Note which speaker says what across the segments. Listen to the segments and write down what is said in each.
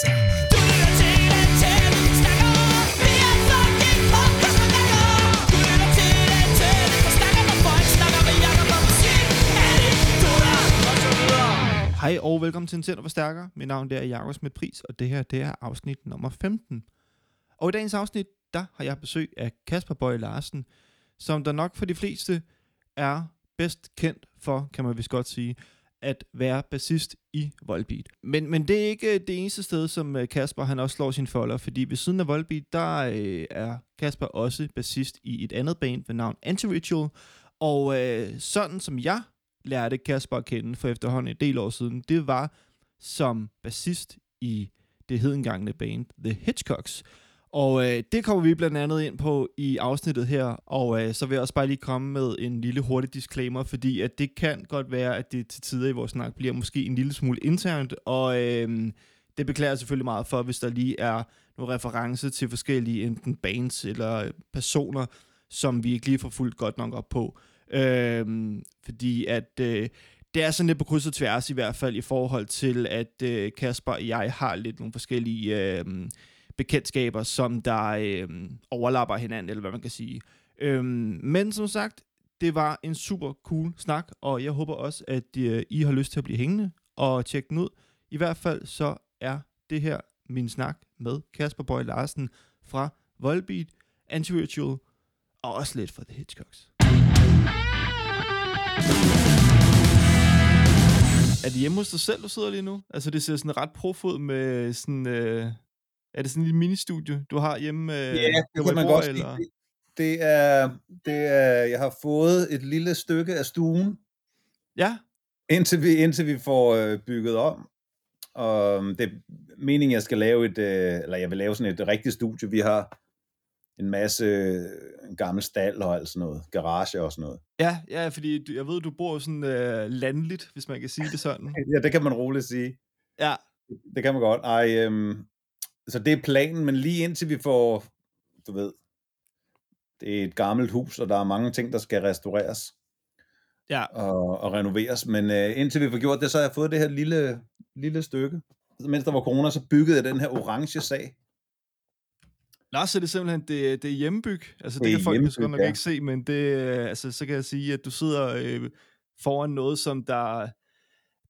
Speaker 1: Hej og velkommen til en Center Forstærker. Mit navn det er Jakob Smidt Pris, og det her det er afsnit nummer 15. Og i dagens afsnit, der har jeg besøg af Kasper Bøje Larsen, som der nok for de fleste er bedst kendt for, kan man vist godt sige, at være bassist i Volbeat. Men, men det er ikke øh, det eneste sted, som øh, Kasper han også slår sin folder, fordi ved siden af Volbeat, der øh, er Kasper også bassist i et andet band ved navn Antiritual, Og øh, sådan som jeg lærte Kasper at kende for efterhånden en del år siden, det var som bassist i det hedengangne band The Hitchcocks. Og øh, det kommer vi blandt andet ind på i afsnittet her, og øh, så vil jeg også bare lige komme med en lille hurtig disclaimer, fordi at det kan godt være, at det til tider i vores snak bliver måske en lille smule internt, og øh, det beklager jeg selvfølgelig meget for, hvis der lige er nogle reference til forskellige enten bands eller øh, personer, som vi ikke lige får fuldt godt nok op på. Øh, fordi at øh, det er sådan lidt på kryds og tværs i hvert fald i forhold til, at øh, Kasper og jeg har lidt nogle forskellige øh, bekendtskaber, som der øh, overlapper hinanden, eller hvad man kan sige. Øh, men som sagt, det var en super cool snak, og jeg håber også, at øh, I har lyst til at blive hængende og tjekke den ud. I hvert fald så er det her min snak med Kasper Bøj Larsen fra Volbeat, Anti-Ritual og også lidt fra The Hitchcocks. Er det hjemme hos dig selv, du sidder lige nu? Altså, det ser sådan ret profod med sådan... Øh, er det sådan en lille ministudie, du har hjemme? Øh,
Speaker 2: Ja, det kan man godt sige. Det- Det er, det er, jeg har fået et lille stykke af stuen,
Speaker 1: Ja,
Speaker 2: indtil vi, indtil vi får øh, bygget om. Og det er meningen, jeg skal lave et, øh, eller jeg vil lave sådan et rigtigt studie. Vi har en masse en gammel stald og alt sådan noget, garage og sådan noget.
Speaker 1: ja, ja, fordi du, jeg ved, du bor sådan øh, landligt, hvis man kan sige det sådan.
Speaker 2: Ja, det kan man roligt sige.
Speaker 1: Ja,
Speaker 2: Det kan man godt. Ej, øhm, så det er planen, men lige indtil vi får, du ved, det er et gammelt hus, og der er mange ting, der skal restaureres.
Speaker 1: ja,
Speaker 2: og, og renoveres, men øh, indtil vi får gjort det, så har jeg fået det her lille, lille stykke. Mens der var corona, så byggede jeg den her orange sag.
Speaker 1: Nå, så er det simpelthen, det, det er hjemmebyg. Altså, det,
Speaker 2: Det
Speaker 1: kan folk
Speaker 2: hjemmebyg,
Speaker 1: nok
Speaker 2: ja.
Speaker 1: ikke se, men det, øh, altså, så kan jeg sige, at du sidder øh, foran noget, som der...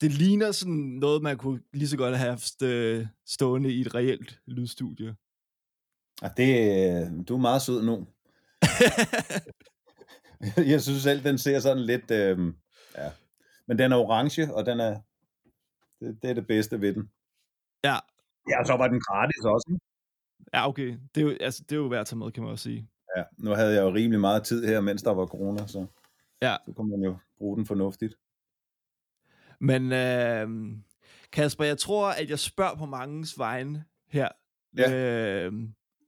Speaker 1: Det ligner sådan noget, man kunne lige så godt have haft øh, stående i et reelt lydstudie.
Speaker 2: Og det, øh, du er meget sød nu. jeg synes selv, den ser sådan lidt... Øh, ja. Men den er orange, og den er... Det, det er det bedste ved den.
Speaker 1: Ja.
Speaker 2: Ja, så var den gratis også. ikke?
Speaker 1: ja, okay. Det er, jo, altså, det er jo værd at tage med, kan man også sige.
Speaker 2: Ja, nu havde jeg jo rimelig meget tid her, mens der var corona, så,
Speaker 1: Ja.
Speaker 2: så kunne man jo bruge den fornuftigt.
Speaker 1: Men øh, Kasper, jeg tror, at jeg spørger på mangens vegne her.
Speaker 2: Ja.
Speaker 1: Øh,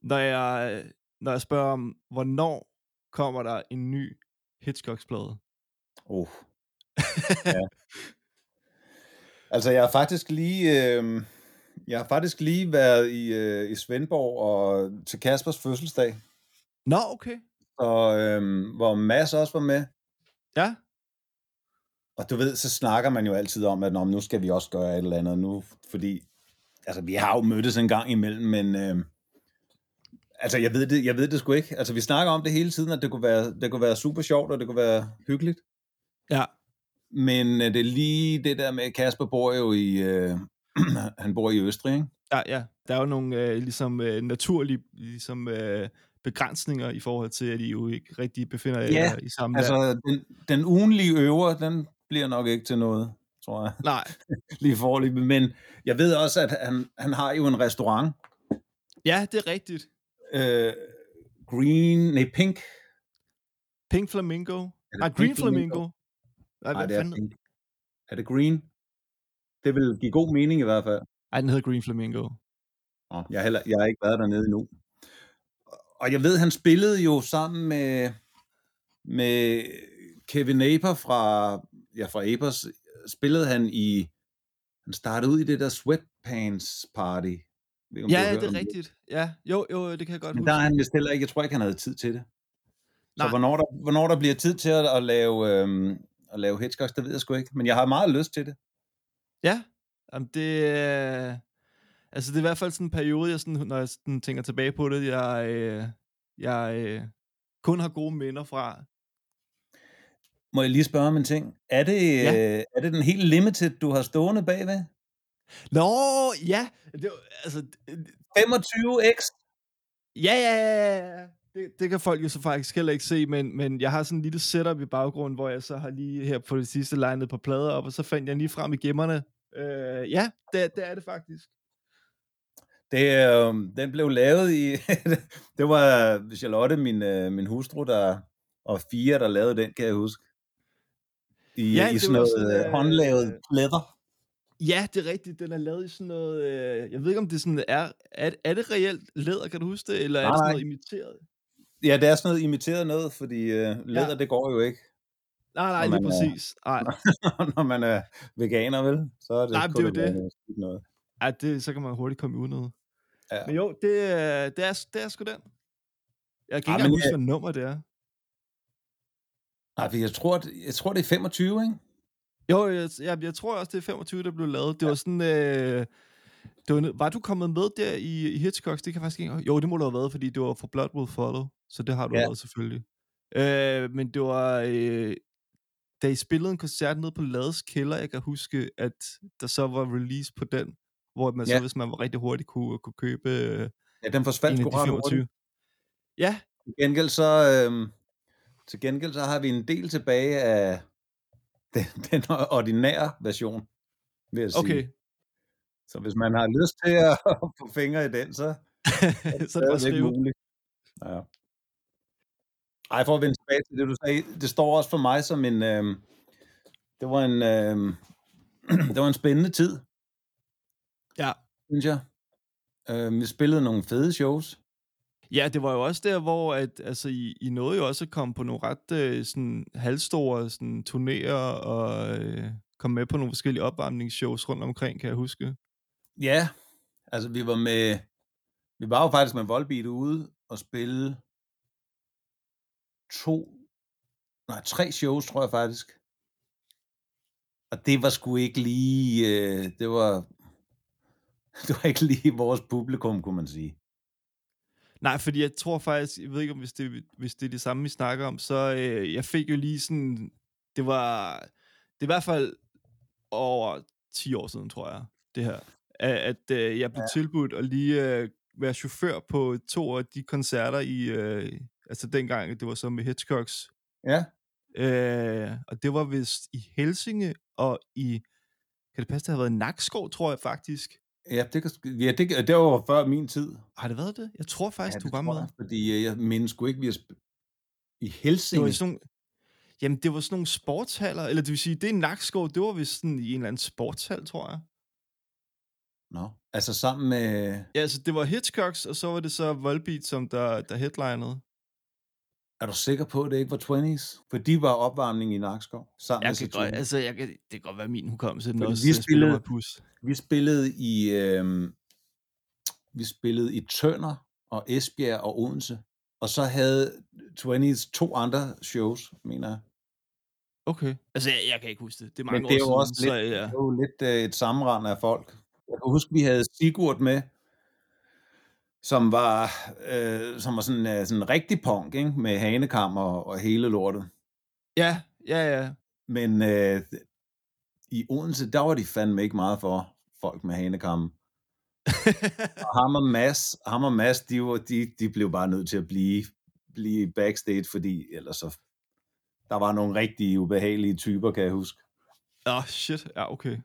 Speaker 1: når, jeg, når jeg spørger om, hvornår kommer der en ny Hitchcocks-plade?
Speaker 2: Oh. ja. Altså, jeg har faktisk lige, øh, jeg har faktisk lige været i, øh, i Svendborg og til Kaspers fødselsdag,
Speaker 1: Nå, okay.
Speaker 2: og øh, hvor Mads også var med.
Speaker 1: Ja,
Speaker 2: Og du ved, så snakker man jo altid om, at "Nå, men nu skal vi også gøre et eller andet nu, fordi altså, vi har jo mødtes en gang imellem, men øh, altså, jeg ved, det, jeg ved det sgu ikke. Altså, vi snakker om det hele tiden, at det kunne være, det kunne være super sjovt, og det kunne være hyggeligt.
Speaker 1: ja,
Speaker 2: Men øh, det er lige det der med, Kasper bor jo i, øh, han bor i Østrig, ikke?
Speaker 1: ja, ja. Der er jo nogle øh, ligesom, øh, naturlige ligesom, øh, begrænsninger i forhold til, at I jo ikke rigtig befinder jer
Speaker 2: Ja,
Speaker 1: i samme land.
Speaker 2: Altså, den, den ugenlige øver, den bliver nok ikke til noget, tror jeg,
Speaker 1: Nej,
Speaker 2: lige forløbet. Men jeg ved også, at han, han har jo en restaurant,
Speaker 1: ja, det er rigtigt.
Speaker 2: øh, Green, nej, Pink.
Speaker 1: Pink Flamingo. Nej,
Speaker 2: Pink
Speaker 1: Green
Speaker 2: Flamingo?
Speaker 1: Flamingo. Nej,
Speaker 2: Nej, det er
Speaker 1: fanden?
Speaker 2: Er det Green? Det vil give god mening i hvert fald.
Speaker 1: Ej, den hedder Green Flamingo.
Speaker 2: Nå, jeg, har heller, jeg har ikke været dernede endnu. Og jeg ved, han spillede jo sammen med, med Kevin Aper fra, ja, fra Apers, spillede han i, han startede ud i det der sweatpants party. Ved om
Speaker 1: Ja, det er rigtigt. Ja, jo, jo, det kan jeg godt
Speaker 2: Men
Speaker 1: huske.
Speaker 2: der er han vist heller ikke, jeg tror ikke, han havde tid til det. Så
Speaker 1: Nej.
Speaker 2: hvornår der, hvornår der bliver tid til at, at lave, øhm, at lave Hitchcocks, det ved jeg sgu ikke. Men jeg har meget lyst til det.
Speaker 1: Ja, jamen det, øh, Altså, det er i hvert fald sådan en periode, jeg sådan, når jeg sådan tænker tilbage på det, jeg, øh, jeg øh, kun har gode minder fra.
Speaker 2: Må jeg lige spørge om en ting? Er det,
Speaker 1: Ja.
Speaker 2: øh, er det den helt limited, du har stående bagved?
Speaker 1: Nå, ja! Det, altså, det-
Speaker 2: 25x?
Speaker 1: ja, ja, ja, ja, ja. Det, det kan folk jo så faktisk heller ikke se, men, men jeg har sådan en lille setup i baggrunden, hvor jeg så har lige her på det sidste legnet på plader op, og så fandt jeg lige frem i gemmerne. Øh, ja, det, det er det faktisk.
Speaker 2: Det, øh, den blev lavet i... det var Charlotte, min, øh, min hustru, der, og fire, der lavede den, kan jeg huske. I,
Speaker 1: Ja,
Speaker 2: i sådan noget
Speaker 1: sådan,
Speaker 2: sådan,
Speaker 1: øh,
Speaker 2: håndlavet pletter.
Speaker 1: Ja, det er rigtigt. Den er lavet i sådan noget... Øh, jeg ved ikke, om det sådan er... Er, er det reelt læder, kan du huske det? Eller er
Speaker 2: Nej,
Speaker 1: det sådan noget imiteret?
Speaker 2: Ja, det er sådan noget imiteret noget, fordi øh, læder,
Speaker 1: Ja.
Speaker 2: det går jo ikke,
Speaker 1: Nej, nej, lige
Speaker 2: man er-
Speaker 1: præcis. Nej,
Speaker 2: når man er veganer, vel? Så er det,
Speaker 1: Nej, det er jo det.
Speaker 2: noget
Speaker 1: ej, det, så kan man hurtigt komme ud noget.
Speaker 2: Ja.
Speaker 1: Men jo, det, er- det, er, det er sgu den. Jeg kan ikke
Speaker 2: men,
Speaker 1: huske,
Speaker 2: øh,
Speaker 1: hvad nummer det er.
Speaker 2: Nej, for jeg tror, jeg tror, det er 25, ikke?
Speaker 1: Jo, jeg, jeg, jeg tror også, det er 25, der blev lavet. Det var sådan... Øh, det var, var du kommet med der i, i Hitchcocks? Det kan faktisk ikke... Jo, det må du have været, fordi det var for Blood Will Follow. Så det har du
Speaker 2: Ja.
Speaker 1: været selvfølgelig. Øh, men det var... Øh, da I spillede en koncert nede på Lades kælder, jeg kan huske, at der så var release på den, hvor man så,
Speaker 2: Ja.
Speaker 1: hvis man var rigtig hurtig, kunne, kunne købe øh,
Speaker 2: Ja, den forsvandt sgu ret
Speaker 1: 25.
Speaker 2: hurtigt.
Speaker 1: Ja,
Speaker 2: Til gengæld så, øhm, til gengæld så har vi en del tilbage af den, den ordinære version, vil jeg sige.
Speaker 1: okay.
Speaker 2: Så hvis man har lyst til at få fingre i den, så
Speaker 1: så er det skrive.
Speaker 2: muligt. Ja. Ej, for at vende tilbage til det, du sagde, det står også for mig som en, øhm, det var en, øhm, det var en spændende tid,
Speaker 1: Ja.
Speaker 2: synes jeg. Øhm, vi spillede nogle fede shows.
Speaker 1: Ja, det var jo også der, hvor at, altså, I, I nåede jo også at komme på nogle ret øh, sådan, halvstore sådan, turnéer og øh, komme med på nogle forskellige opvarmningsshows rundt omkring, kan jeg huske.
Speaker 2: Ja, altså vi var med, vi var jo faktisk med Volbeat ude og spille to, nej, tre shows, tror jeg faktisk. Og det var sgu ikke lige, øh, det var, det var ikke lige vores publikum, kunne man sige.
Speaker 1: Nej, fordi jeg tror faktisk, jeg ved ikke, om hvis det, hvis det er det samme, vi snakker om, så øh, jeg fik jo lige sådan, det var, det er i hvert fald over 10 år siden, tror jeg, det her, at, at øh, jeg blev ja. tilbudt at lige øh, være chauffør på to af de koncerter i, øh, altså dengang, det var så med Hitchcocks,
Speaker 2: Ja,
Speaker 1: øh, og det var vist i Helsinge og i, kan det passe, det har været i Nakskov, tror jeg faktisk.
Speaker 2: Ja, det, kan, ja det, det var før min tid.
Speaker 1: Har det været det? Jeg tror faktisk,
Speaker 2: Ja,
Speaker 1: du var med.
Speaker 2: jeg, Fordi øh, jeg mindes sgu ikke, vi har sp- i
Speaker 1: Det var
Speaker 2: Helsinge.
Speaker 1: sådan nogle, jamen, det var sådan nogle sportshaller, eller det vil sige, det er Nakskov, det var vist sådan i en eller anden sportshal, tror jeg.
Speaker 2: Nå, altså sammen med,
Speaker 1: Ja, altså det var Hitchcocks, og så var det så Volbeat, som der, der headlinede.
Speaker 2: Er du sikker på, at det ikke var 20's? For de var opvarmning i Nakskov, sammen med
Speaker 1: Jeg kan godt, altså, jeg kan, det kan godt være min hukommelse, den også
Speaker 2: vi
Speaker 1: øh,
Speaker 2: spillede-
Speaker 1: pus.
Speaker 2: Vi spillede i øh, vi spillede i Tønder og Esbjerg og Odense. Og så havde 20's to andre shows, mener jeg.
Speaker 1: Okay. Altså, jeg, jeg kan ikke huske det. Det er mange
Speaker 2: Men det er jo
Speaker 1: år
Speaker 2: også
Speaker 1: siden,
Speaker 2: lidt,
Speaker 1: så
Speaker 2: det
Speaker 1: ja.
Speaker 2: er jo lidt øh, et sammenrend af folk. Jeg kan huske, vi havde Sigurd med, som var, øh, som var sådan, øh, sådan en rigtig punk, ikke? med hanekam og, og hele lortet.
Speaker 1: Ja, ja, ja.
Speaker 2: Men øh, i Odense, der var de fandme ikke meget for folk med hanekam. Og ham og Mads, ham og Mads de, var, de, de blev bare nødt til at blive, blive backstage, fordi ellers så, der var nogle rigtig ubehagelige typer, kan jeg huske.
Speaker 1: Åh, oh, shit. Ja, okay.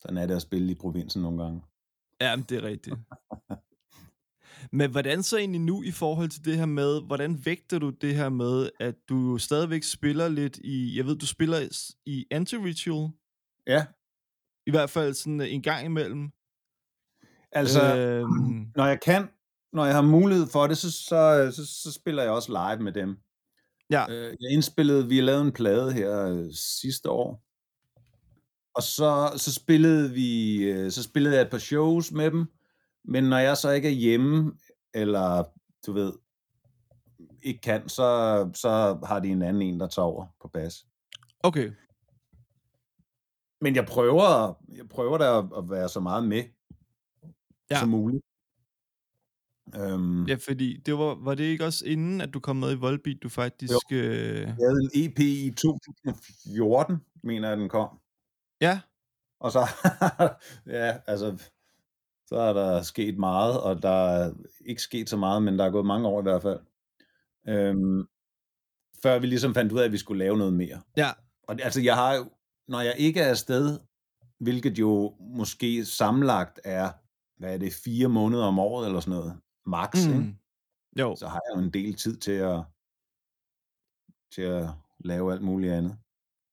Speaker 2: Sådan er det at spille i provinsen nogle gange.
Speaker 1: Ja, det er rigtigt. Men hvordan så egentlig nu i forhold til det her med, hvordan vægter du det her med, at du stadigvæk spiller lidt i, jeg ved, du spiller i Anti-Ritual,
Speaker 2: Ja,
Speaker 1: i hvert fald sådan en gang imellem.
Speaker 2: altså,
Speaker 1: øhm,
Speaker 2: når jeg kan, når jeg har mulighed for det, så, så, så, så spiller jeg også live med dem.
Speaker 1: ja,
Speaker 2: Øh, jeg indspillede, vi lavede en plade her øh, sidste år, og så, så spillede vi, øh, så spillede jeg et par shows med dem, men når jeg så ikke er hjemme, eller du ved, ikke kan, så, så har de en anden en, der tager over på bas.
Speaker 1: okay.
Speaker 2: Men jeg prøver, jeg prøver da at, være så meget med
Speaker 1: Ja.
Speaker 2: som muligt. Øhm,
Speaker 1: Ja, fordi det var, var det ikke også inden, at du kom med i Volbeat, du faktisk... Øh...
Speaker 2: Jeg havde en EP i 2014, mener jeg, den kom.
Speaker 1: Ja,
Speaker 2: Og så, ja, altså, så er der sket meget, og der er ikke sket så meget, men der er gået mange år i hvert fald. Øhm, før vi ligesom fandt ud af, at vi skulle lave noget mere.
Speaker 1: ja,
Speaker 2: Og altså, jeg har jo, når jeg ikke er afsted, hvilket jo måske sammenlagt er, hvad er det, fire måneder om året eller sådan noget, max, mm. ikke?
Speaker 1: Jo,
Speaker 2: så har jeg jo en del tid til at, til at lave alt muligt andet.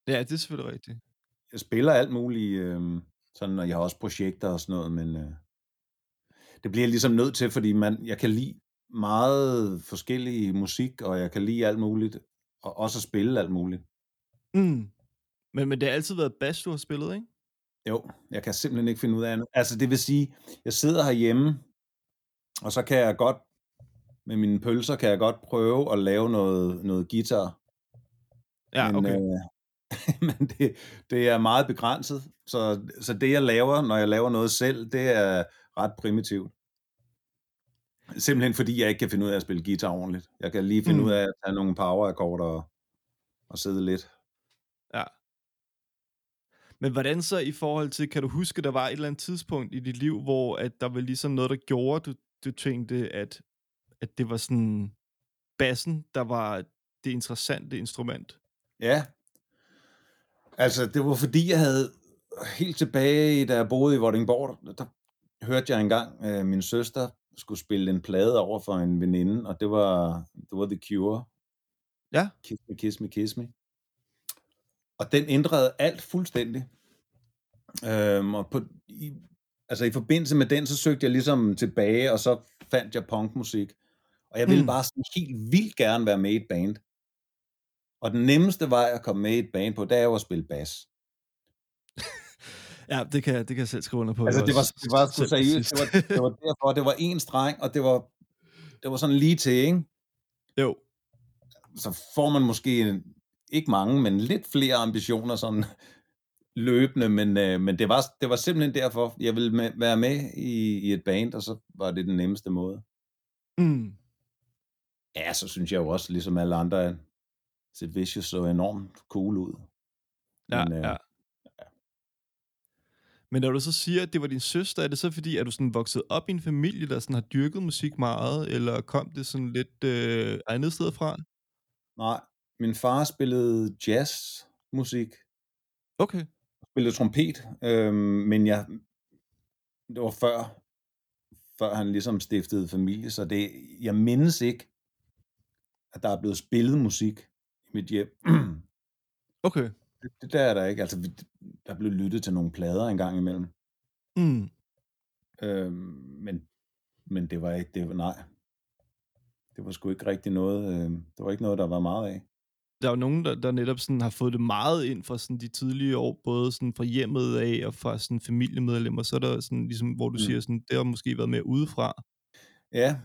Speaker 1: ja, det er selvfølgelig rigtigt.
Speaker 2: Jeg spiller alt muligt, øh, sådan, og jeg har også projekter og sådan noget, men øh, det bliver jeg ligesom nødt til, fordi man, jeg kan lide meget forskellig musik, og jeg kan lide alt muligt, og også at spille alt muligt.
Speaker 1: Mm. Men, men det har altid været bass, du har spillet, ikke?
Speaker 2: Jo, jeg kan simpelthen ikke finde ud af andet. Altså det vil sige, jeg sidder herhjemme, og så kan jeg godt, med mine pølser, kan jeg godt prøve at lave noget, noget guitar.
Speaker 1: Ja,
Speaker 2: men,
Speaker 1: okay.
Speaker 2: øh, men det, det er meget begrænset, så, så det jeg laver, når jeg laver noget selv, det er ret primitivt. Simpelthen fordi jeg ikke kan finde ud af at spille guitar ordentligt. Jeg kan lige finde
Speaker 1: Mm.
Speaker 2: ud af at tage nogle power-akkorder og, og sidde lidt.
Speaker 1: Ja. Men hvordan så i forhold til, kan du huske, der var et eller andet tidspunkt i dit liv, hvor at der var ligesom noget, der gjorde, du, du tænkte, at, at det var sådan bassen, der var det interessante instrument?
Speaker 2: Ja. Altså, det var fordi, jeg havde helt tilbage, da jeg boede i Vordingborg, der, hørte jeg engang, øh, min søster skulle spille en plade over for en veninde, og det var, det var The Cure.
Speaker 1: Ja.
Speaker 2: Kiss Me, Kiss Me, Kiss Me. Og den ændrede alt fuldstændig. Øhm, og på, i, altså i forbindelse med den, så søgte jeg ligesom tilbage, og så fandt jeg punkmusik. Og jeg ville
Speaker 1: Mm.
Speaker 2: bare sådan helt vildt gerne være med i et band. Og den nemmeste vej at komme med i et band på, det er jo at spille bas.
Speaker 1: Ja, det kan, det kan jeg selv skrive under på.
Speaker 2: Altså det var, det var sgu seriøst, det var, det var derfor, det var en streng, og det var, det var sådan lige til, ikke?
Speaker 1: jo,
Speaker 2: Så får man måske ikke mange, men lidt flere ambitioner sådan løbende, men, øh, men det, var, det var simpelthen derfor, jeg ville med, være med i, i et band, og så var det den nemmeste måde.
Speaker 1: mm.
Speaker 2: Ja, så synes jeg jo også, ligesom alle andre, Sid Vicious så enormt cool ud.
Speaker 1: ja,
Speaker 2: Men, øh,
Speaker 1: ja. Men når du så siger, at det var din søster, er det så fordi, at du sådan vokset op i en familie, der sådan har dyrket musik meget, eller kom det sådan lidt øh, andet sted fra?
Speaker 2: Nej, min far spillede jazzmusik,
Speaker 1: Okay.
Speaker 2: spillede trompet, øhm, men jeg, det var før, før han ligesom stiftede familie, så det, jeg mindes ikke, at der er blevet spillet musik mit hjem.
Speaker 1: Okay.
Speaker 2: det, det der er der ikke. Altså, vi- der blev lyttet til nogle plader en gang imellem.
Speaker 1: Mm.
Speaker 2: Øhm, men, men det var ikke, det var, nej. Det var sgu ikke rigtig noget, øh, det var ikke noget, der var meget af.
Speaker 1: Der er jo nogen, der, der netop sådan har fået det meget ind fra sådan de tidlige år, både sådan fra hjemmet af og fra sådan familiemedlemmer, så er der sådan ligesom, hvor du
Speaker 2: Mm.
Speaker 1: siger sådan, det har måske været mere udefra.
Speaker 2: Ja,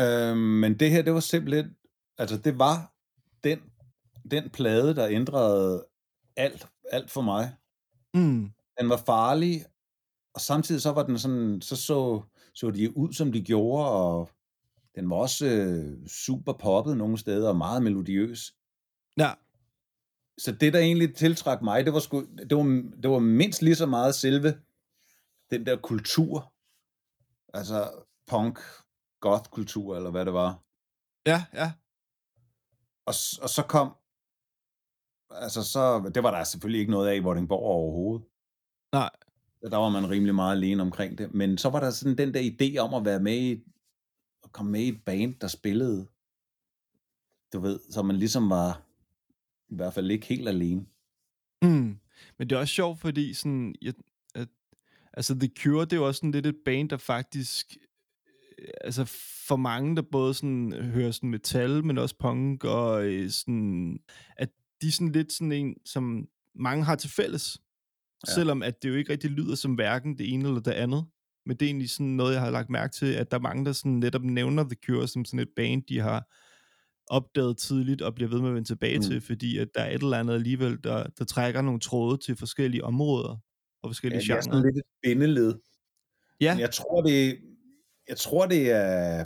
Speaker 2: øh, men det her, det var simpelthen, altså det var den, den plade, der ændrede alt, alt for mig.
Speaker 1: Mm.
Speaker 2: Den var farlig, og samtidig så var den sådan, så så, så de ud, som de gjorde, og den var også øh, super poppet nogle steder, og meget melodiøs.
Speaker 1: Ja,
Speaker 2: Så det, der egentlig tiltrak mig, det var, sgu, det var, det var mindst lige så meget selve den der kultur, altså punk, goth-kultur, eller hvad det var.
Speaker 1: ja, ja.
Speaker 2: Og, og så kom, altså så, det var der selvfølgelig ikke noget af i Vordingborg overhovedet.
Speaker 1: Nej.
Speaker 2: Der var man rimelig meget alene omkring det. Men så var der sådan den der idé om at være med i, at komme med i et band, der spillede, du ved, så man ligesom var, i hvert fald ikke helt alene.
Speaker 1: Mm. Men det er også sjovt, fordi sådan, jeg, at, altså The Cure, det er jo også sådan lidt et band, der faktisk, øh, altså for mange, der både sådan hører sådan metal, men også punk, og øh, sådan, at de er sådan lidt sådan en, som mange har til fælles.
Speaker 2: Ja.
Speaker 1: Selvom at det jo ikke rigtig lyder som hverken det ene eller det andet. Men det er egentlig sådan noget, jeg har lagt mærke til, at der er mange, der sådan netop nævner The Cure som sådan et band, de har opdaget tidligt og bliver ved med at vende tilbage
Speaker 2: Mm.
Speaker 1: til, fordi at der er et eller andet alligevel, der, der trækker nogle tråde til forskellige områder og forskellige
Speaker 2: Ja, det er sådan
Speaker 1: genrer.
Speaker 2: lidt et bindeled.
Speaker 1: Ja,
Speaker 2: Men jeg tror, det, jeg tror, det er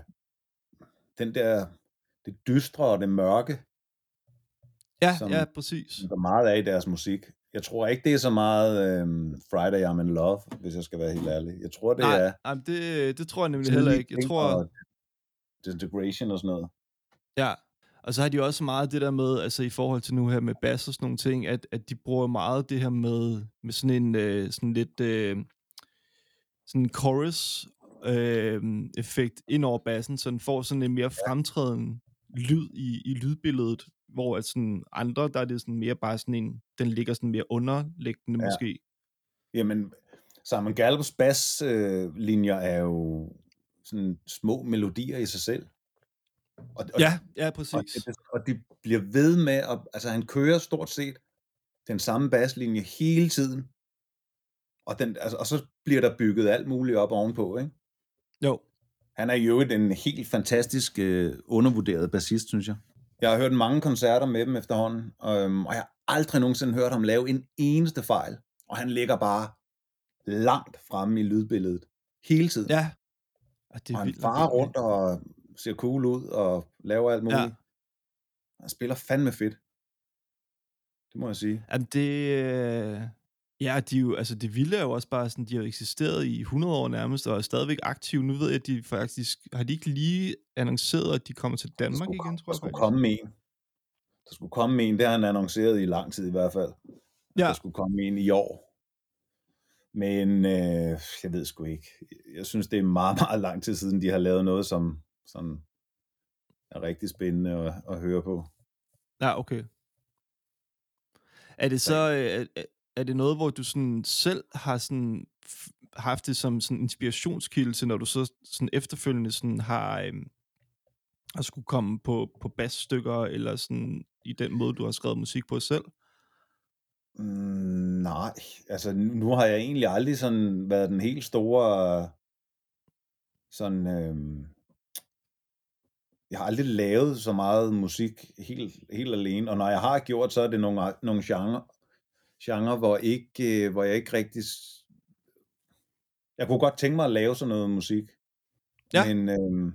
Speaker 2: den der, det dystre og det mørke,
Speaker 1: ja,
Speaker 2: som-
Speaker 1: ja, præcis.
Speaker 2: som der er meget af i deres musik. Jeg tror ikke, det er så meget øhm, Friday I'm in Love, hvis jeg skal være helt ærlig. Jeg tror, det
Speaker 1: Nej,
Speaker 2: er
Speaker 1: nej, det, det tror jeg nemlig heller ikke. Jeg tror,
Speaker 2: Disintegration og sådan noget.
Speaker 1: Ja, og så har de også meget det der med, altså i forhold til nu her med bass og sådan nogle ting, at, at de bruger meget det her med, med sådan en øh, sådan lidt øh, sådan en chorus øh, effekt ind over bassen, så den får sådan en mere fremtrædende lyd i, i lydbilledet, hvor at sådan andre, der er det sådan mere bare sådan en, den ligger sådan mere underliggende
Speaker 2: Ja.
Speaker 1: måske.
Speaker 2: Jamen, Simon Gallups basslinjer øh, er jo sådan små melodier i sig selv. Og, og,
Speaker 1: Ja, ja,
Speaker 2: og,
Speaker 1: præcis.
Speaker 2: det- og de bliver ved med, at, altså han kører stort set den samme basslinje hele tiden. Og, den, altså, og så bliver der bygget alt muligt op ovenpå, ikke?
Speaker 1: Jo,
Speaker 2: Han er jo en helt fantastisk øh, undervurderet bassist, synes jeg. Jeg har hørt mange koncerter med dem efterhånden, øhm, og jeg har aldrig nogensinde hørt ham lave en eneste fejl. Og han ligger bare langt fremme i lydbilledet. Hele tiden.
Speaker 1: ja. Og det
Speaker 2: og han
Speaker 1: vildt,
Speaker 2: farer rundt og ser cool ud og laver alt muligt.
Speaker 1: Ja.
Speaker 2: Ja. Han spiller fandme fedt. Det må jeg sige.
Speaker 1: Jamen det... Ja, de er jo, altså det vilde er jo også bare sådan, de har eksisteret i 100 år nærmest, og er stadigvæk aktive. Nu ved jeg, at de faktisk, har de ikke lige annonceret, at de kommer til
Speaker 2: Der
Speaker 1: Danmark
Speaker 2: skulle,
Speaker 1: igen, tror
Speaker 2: der
Speaker 1: jeg
Speaker 2: skulle
Speaker 1: faktisk.
Speaker 2: komme en. Der skulle komme en. Det har han annonceret i lang tid i hvert fald.
Speaker 1: Ja.
Speaker 2: Der skulle komme en i år. Men øh, jeg ved sgu ikke. Jeg synes, det er meget, meget lang tid siden, de har lavet noget, som, som er rigtig spændende at, at høre på.
Speaker 1: Ja, okay. Er det så, er, er- det noget, hvor du sådan selv har sådan haft det som sådan inspirationskilde til, når du så sådan efterfølgende sådan har, øhm, har skulle komme på, på bassstykker, eller sådan i den måde, du har skrevet musik på selv?
Speaker 2: Mm, nej, altså nu har jeg egentlig aldrig sådan været den helt store sådan øhm, jeg har aldrig lavet så meget musik helt, helt alene, og når jeg har gjort, så er det nogle, nogle genre, genre hvor, ikke, øh, hvor jeg ikke rigtig... Jeg kunne godt tænke mig at lave sådan noget musik,
Speaker 1: Ja.
Speaker 2: men, øhm,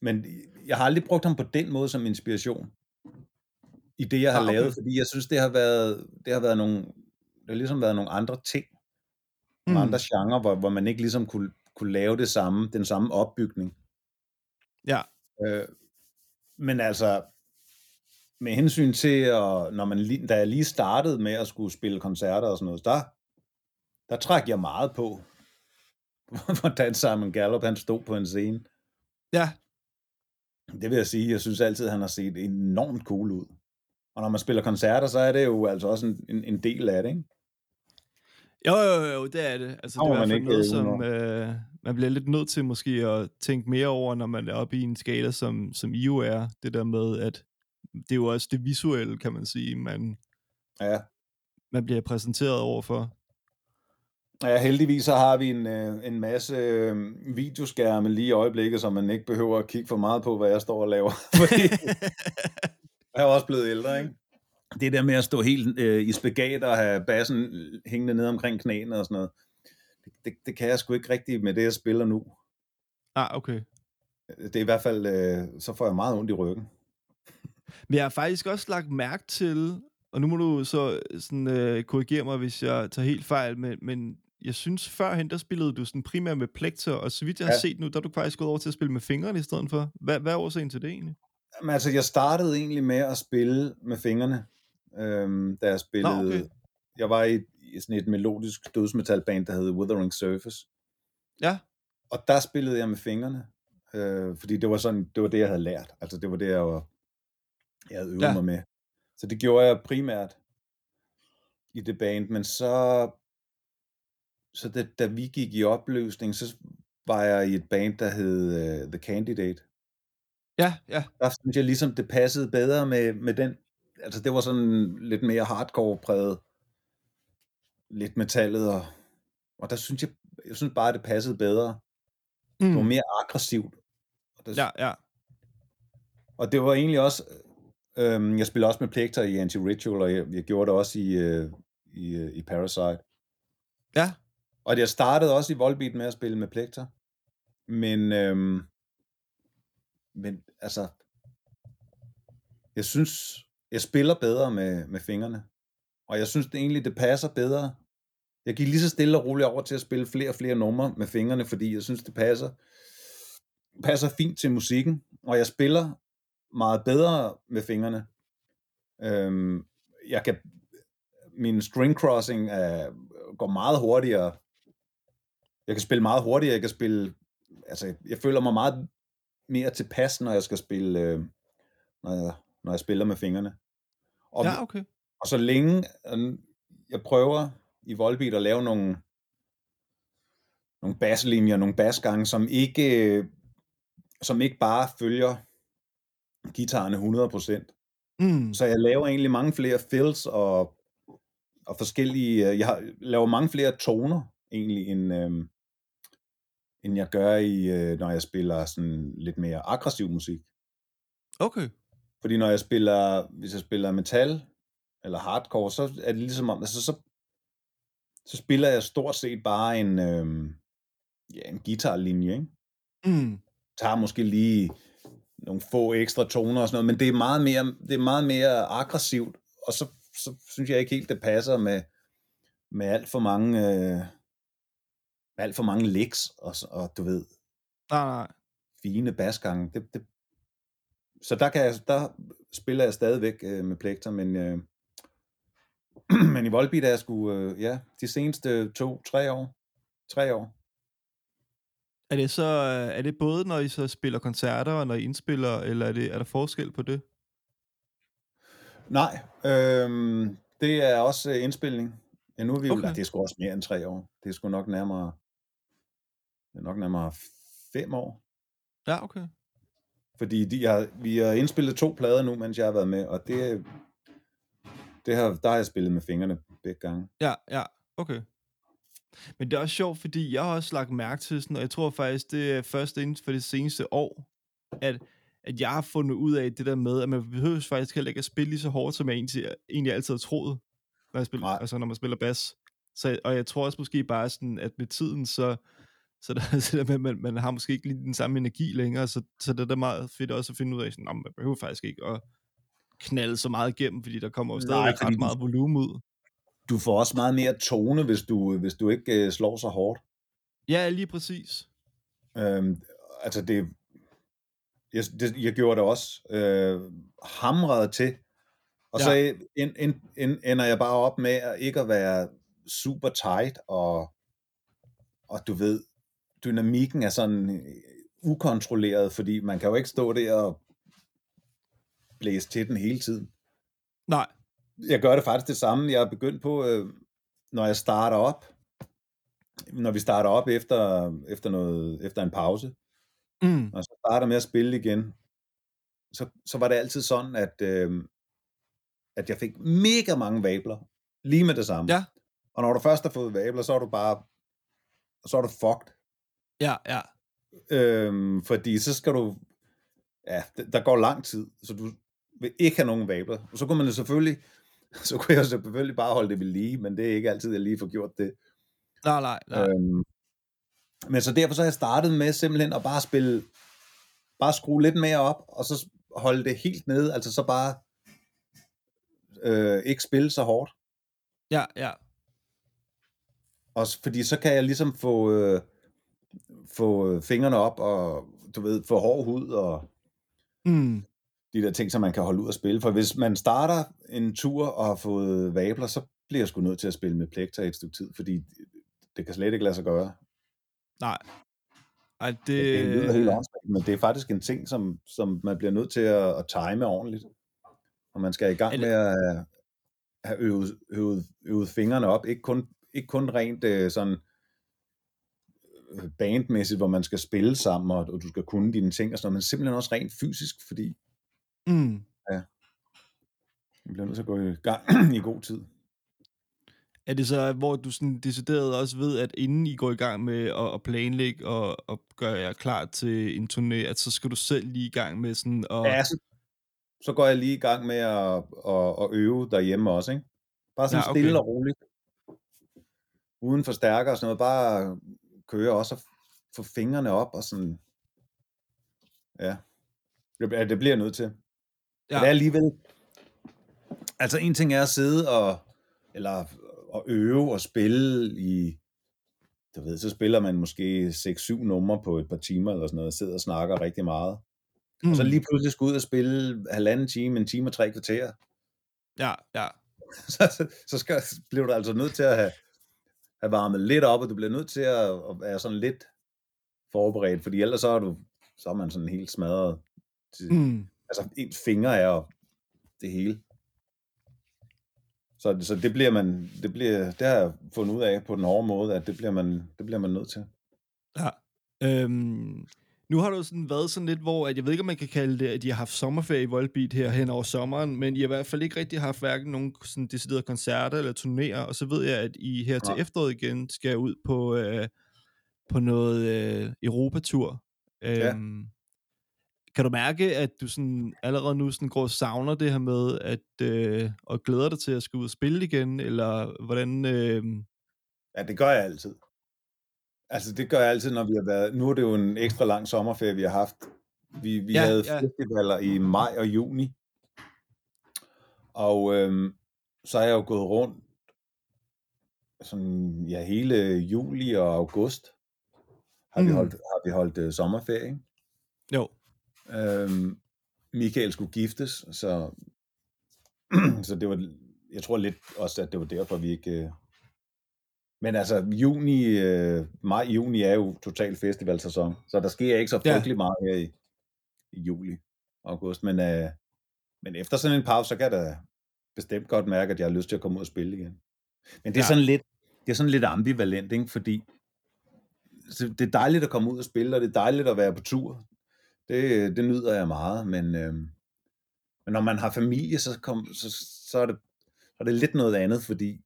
Speaker 2: men jeg har aldrig brugt ham på den måde som inspiration i det, jeg har
Speaker 1: Ah, okay.
Speaker 2: lavet, fordi jeg synes, det har været, det har været nogle, det har ligesom været nogle andre ting,
Speaker 1: Mm.
Speaker 2: nogle andre genrer, hvor, hvor man ikke ligesom kunne, kunne lave det samme, den samme opbygning.
Speaker 1: Ja,
Speaker 2: Øh, men altså, med hensyn til, at, når man lige, da jeg lige startede med at skulle spille koncerter og sådan noget, der, der træk jeg meget på, hvordan Simon Gallup han stod på en scene.
Speaker 1: ja,
Speaker 2: Det vil jeg sige, jeg synes altid, han har set enormt cool ud. Og når man spiller koncerter, så er det jo altså også en, en, en del af det, ikke?
Speaker 1: Jo, jo, jo, det er det. Altså, det er i hvert fald noget,
Speaker 2: øh,
Speaker 1: som øh, man bliver lidt nødt til måske at tænke mere over, når man er oppe i en skala, som, som I jo er. Det der med, at det er jo også det visuelle, kan man sige, man,
Speaker 2: Ja.
Speaker 1: man bliver præsenteret overfor.
Speaker 2: Ja, heldigvis så har vi en, øh, en masse øh, videoskærme lige i øjeblikket, så man ikke behøver at kigge for meget på, hvad jeg står og laver. Fordi jeg er også blevet ældre, ikke? Det der med at stå helt øh, i spagat og have bassen hængende ned omkring knæene og sådan noget, det, det, det kan jeg sgu ikke rigtigt med det, jeg spiller nu.
Speaker 1: ah, okay.
Speaker 2: Det er i hvert fald, øh, så får jeg meget ondt i ryggen.
Speaker 1: Men jeg har faktisk også lagt mærke til, og nu må du så sådan, øh, korrigere mig, hvis jeg tager helt fejl, men, men jeg synes førhen, der spillede du sådan primært med plekter, og så vidt jeg har
Speaker 2: Ja.
Speaker 1: set nu, der er du faktisk gået over til at spille med fingrene i stedet for. Hvad, hvad er årsagen til det egentlig?
Speaker 2: Jamen, altså, jeg startede egentlig med at spille med fingrene, øhm, da jeg spillede.
Speaker 1: okay.
Speaker 2: Jeg var i, i sådan et melodisk dødsmetalband, der hed Withering Surface.
Speaker 1: Ja,
Speaker 2: Og der spillede jeg med fingrene, øh, fordi det var sådan, det var det, jeg havde lært. Altså, det var det, jeg, var, jeg havde øvet
Speaker 1: Ja.
Speaker 2: mig med. Så det gjorde jeg primært i det band, men så, så det, da vi gik i opløsning, så var jeg i et band, der hed uh, The Candidate.
Speaker 1: ja, ja,
Speaker 2: Der synes jeg ligesom, det passede bedre med, med den, altså det var sådan lidt mere hardcore præget, lidt metallet, og, og der synes jeg, jeg synes bare, det passede bedre. Det var
Speaker 1: mm.
Speaker 2: mere aggressivt. Og, der,
Speaker 1: ja, ja,
Speaker 2: og det var egentlig også, øhm, jeg spillede også med Plector i Anti-Ritual, og jeg, jeg gjorde det også i, øh, i, øh, i Parasite.
Speaker 1: ja,
Speaker 2: Og jeg startede også i Volbeat med at spille med plekter. Men, øhm, men altså, jeg synes, jeg spiller bedre med, med fingrene. Og jeg synes det egentlig, det passer bedre. Jeg gik lige så stille og roligt over til at spille flere og flere numre med fingrene, fordi jeg synes, det passer, passer fint til musikken. Og jeg spiller meget bedre med fingrene. Øhm, jeg kan, min string crossing er, går meget hurtigere. Jeg kan spille meget hurtigere. Jeg kan spille, altså, jeg føler mig meget mere tilpas, når jeg skal spille, øh, når, jeg, når jeg spiller med fingrene. Og,
Speaker 1: Ja, okay.
Speaker 2: og så længe øh, jeg prøver i Volbeat at lave nogle, nogle basslinjer, nogle bassgange, som ikke, øh, som ikke bare følger guitarerne 100%.
Speaker 1: Mm.
Speaker 2: Så jeg laver egentlig mange flere fills og, og forskellige, øh, jeg laver mange flere toner egentlig, end, øh, end jeg gør i, øh, når jeg spiller sådan lidt mere aggressiv musik.
Speaker 1: Okay.
Speaker 2: Fordi når jeg spiller, hvis jeg spiller metal eller hardcore, så er det ligesom om, altså så, så spiller jeg stort set bare en, øh, ja, en guitarlinje, ikke?
Speaker 1: Mm.
Speaker 2: Tager måske lige nogle få ekstra toner og sådan noget, men det er meget mere, det er meget mere aggressivt, og så, så synes jeg ikke helt, det passer med, med alt for mange, øh, alt for mange licks, og, og du ved,
Speaker 1: Nej, nej.
Speaker 2: fine basgange. Det, det, så der, kan jeg, der spiller jeg stadigvæk øh, med plekter, men, øh, men i Volbeat er jeg sgu, øh, ja, de seneste to, tre år, tre år.
Speaker 1: Er det så øh, er det både, når I så spiller koncerter, og når I indspiller, eller er, det, er der forskel på det?
Speaker 2: Nej, øh, det er også øh, indspilning. Ja, nu er vi jo,
Speaker 1: Okay.
Speaker 2: okay. det er sgu også mere end tre år. Det er sgu nok nærmere, det er nok nærmere fem år.
Speaker 1: Ja, okay.
Speaker 2: Fordi de har, vi har indspillet to plader nu, mens jeg har været med, og det, det har, der har jeg spillet med fingrene begge gange.
Speaker 1: Ja, ja, okay. Men det er også sjovt, fordi jeg har også lagt mærke til sådan, og jeg tror faktisk, det er først inden for det seneste år, at, at jeg har fundet ud af det der med, at man behøver faktisk heller ikke at spille lige så hårdt, som jeg egentlig, egentlig altid har troet, når, jeg spiller,
Speaker 2: Nej.
Speaker 1: altså, når man spiller bas. Så, og jeg tror også måske bare sådan, at med tiden, så, så, der, så der med, man, man har måske ikke lige den samme energi længere, så, så det er da meget fedt også at finde ud af, sådan, "Nå, men man behøver faktisk ikke at knalde så meget igennem, fordi der kommer jo stadigvæk ret meget volumen ud.
Speaker 2: Du får også meget mere tone, hvis du, hvis du ikke øh, slår så hårdt.
Speaker 1: Ja, lige præcis.
Speaker 2: Øhm, altså det, jeg, det, jeg gjorde det også øh, hamrede til, og ja. så en, en, en, ender jeg bare op med at ikke at være super tight, og, og du ved, dynamikken er sådan øh, ukontrolleret, fordi man kan jo ikke stå der og blæse til den hele tiden.
Speaker 1: Nej,
Speaker 2: Jeg gør det faktisk det samme. Jeg er begyndt på, øh, når jeg starter op, når vi starter op efter, efter, noget, efter en pause,
Speaker 1: mm.
Speaker 2: og så starter med at spille igen, så, så var det altid sådan, at, øh, at jeg fik mega mange vabler, lige med det samme.
Speaker 1: Ja.
Speaker 2: Og når du først har fået vabler, så er du bare, så er du fucked.
Speaker 1: ja, ja.
Speaker 2: Øhm, fordi så skal du, ja, der går lang tid, så du vil ikke have nogen vabler. Og så kunne man selvfølgelig, så kunne jeg selvfølgelig bare holde det ved lige, men det er ikke altid, jeg lige får gjort det.
Speaker 1: Nej, nej, nej.
Speaker 2: Øhm, men så derfor så har jeg startet med simpelthen at bare spille, bare skrue lidt mere op, og så holde det helt nede, altså så bare øh, ikke spille så hårdt.
Speaker 1: Ja, ja.
Speaker 2: Og, fordi så kan jeg ligesom få, øh, få øh, fingrene op, og du ved, få hård hud, og
Speaker 1: Mm.
Speaker 2: De der ting, som man kan holde ud og spille. For hvis man starter en tur og har fået vabler, så bliver jeg sgu nødt til at spille med plekter et stykke tid, fordi det kan slet ikke lade sig gøre.
Speaker 1: Nej. Ej, det...
Speaker 2: Det, lyder helt åndssvagt, men det er faktisk en ting, som, som man bliver nødt til at, at time ordentligt. Og man skal i gang med at have, have øvet, øvet, øvet fingrene op. Ikke kun, ikke kun rent øh, sådan øh, bandmæssigt, hvor man skal spille sammen, og, og du skal kunne dine ting og sådan noget, men simpelthen også rent fysisk, fordi
Speaker 1: Mm.
Speaker 2: man bliver nødt til at gå i gang i god tid.
Speaker 1: Er det så, hvor du sådan decideret også ved, at inden I går i gang med at, at planlægge og, og gøre jer klar til en turné, at så skal du selv lige i gang med sådan at...
Speaker 2: Ja, så, så går jeg lige i gang med at, at, at øve derhjemme også, ikke? Bare sådan
Speaker 1: Ja,
Speaker 2: ja,
Speaker 1: okay.
Speaker 2: stille og roligt. uden forstærker og sådan noget, bare køre også og få fingrene op og sådan, ja, det, ja, det bliver jeg nødt til. Ja. Er alligevel, altså en ting er at sidde og, eller at øve og spille i, du ved, så spiller man måske 6-7 numre på et par timer eller sådan noget, og sidder og snakker rigtig meget. Mm. Og så lige pludselig skal ud og spille halvanden time, en time og tre kvarter,
Speaker 1: Ja, ja.
Speaker 2: så, så, så skal, bliver du altså nødt til at have, have varmet lidt op, og du bliver nødt til at, at være sådan lidt forberedt, fordi ellers så er, du, så er man sådan helt smadret. Til, mm. Altså, ens fingre er jo det hele. Så, så det bliver man, det, bliver, det har jeg fundet ud af på den hårde måde, at det bliver man, det bliver man nødt til.
Speaker 1: Ja. Øhm, nu har du sådan været sådan lidt, hvor at jeg ved ikke, om man kan kalde det, at de har haft sommerferie i Volbeat her hen over sommeren, men I har i hvert fald ikke rigtig haft hverken nogen sådan deciderede koncerter eller turnéer, og så ved jeg, at I her til
Speaker 2: Nej.
Speaker 1: efteråret igen skal ud på, øh, på noget øh, Europatur.
Speaker 2: Ja.
Speaker 1: Kan du mærke, at du sådan allerede nu sådan går og savner det her med, at, øh, og glæder dig til at skulle ud og spille igen, eller hvordan... Øh,
Speaker 2: Ja, det gør jeg altid. Altså, det gør jeg altid, når vi har været... Nu er det jo en ekstra lang sommerferie, vi har haft. Vi, vi
Speaker 1: Ja,
Speaker 2: havde
Speaker 1: ja.
Speaker 2: festivaler i maj og juni. Og øhm, så er jeg jo gået rundt sådan, ja, hele juli og august har, mm. vi holdt, har vi holdt øh, sommerferie. Ikke?
Speaker 1: jo,
Speaker 2: Øhm, Michael skulle giftes, så, så det var, jeg tror lidt også, at det var derfor, vi ikke... Øh... Men altså, juni, øh, maj, juni er jo total festivalsæson, så der sker ikke så
Speaker 1: Ja.
Speaker 2: frygtelig meget her i, i juli august, men, øh, men efter sådan en pause, så kan jeg da bestemt godt mærke, at jeg har lyst til at komme ud og spille igen. Men det er
Speaker 1: Ja.
Speaker 2: sådan lidt, det er sådan lidt ambivalent, ikke? fordi så det er dejligt at komme ud og spille, og det er dejligt at være på tur. Det, det nyder jeg meget, men, øh, men når man har familie, så, kom, så, så, er det, så er det lidt noget andet, fordi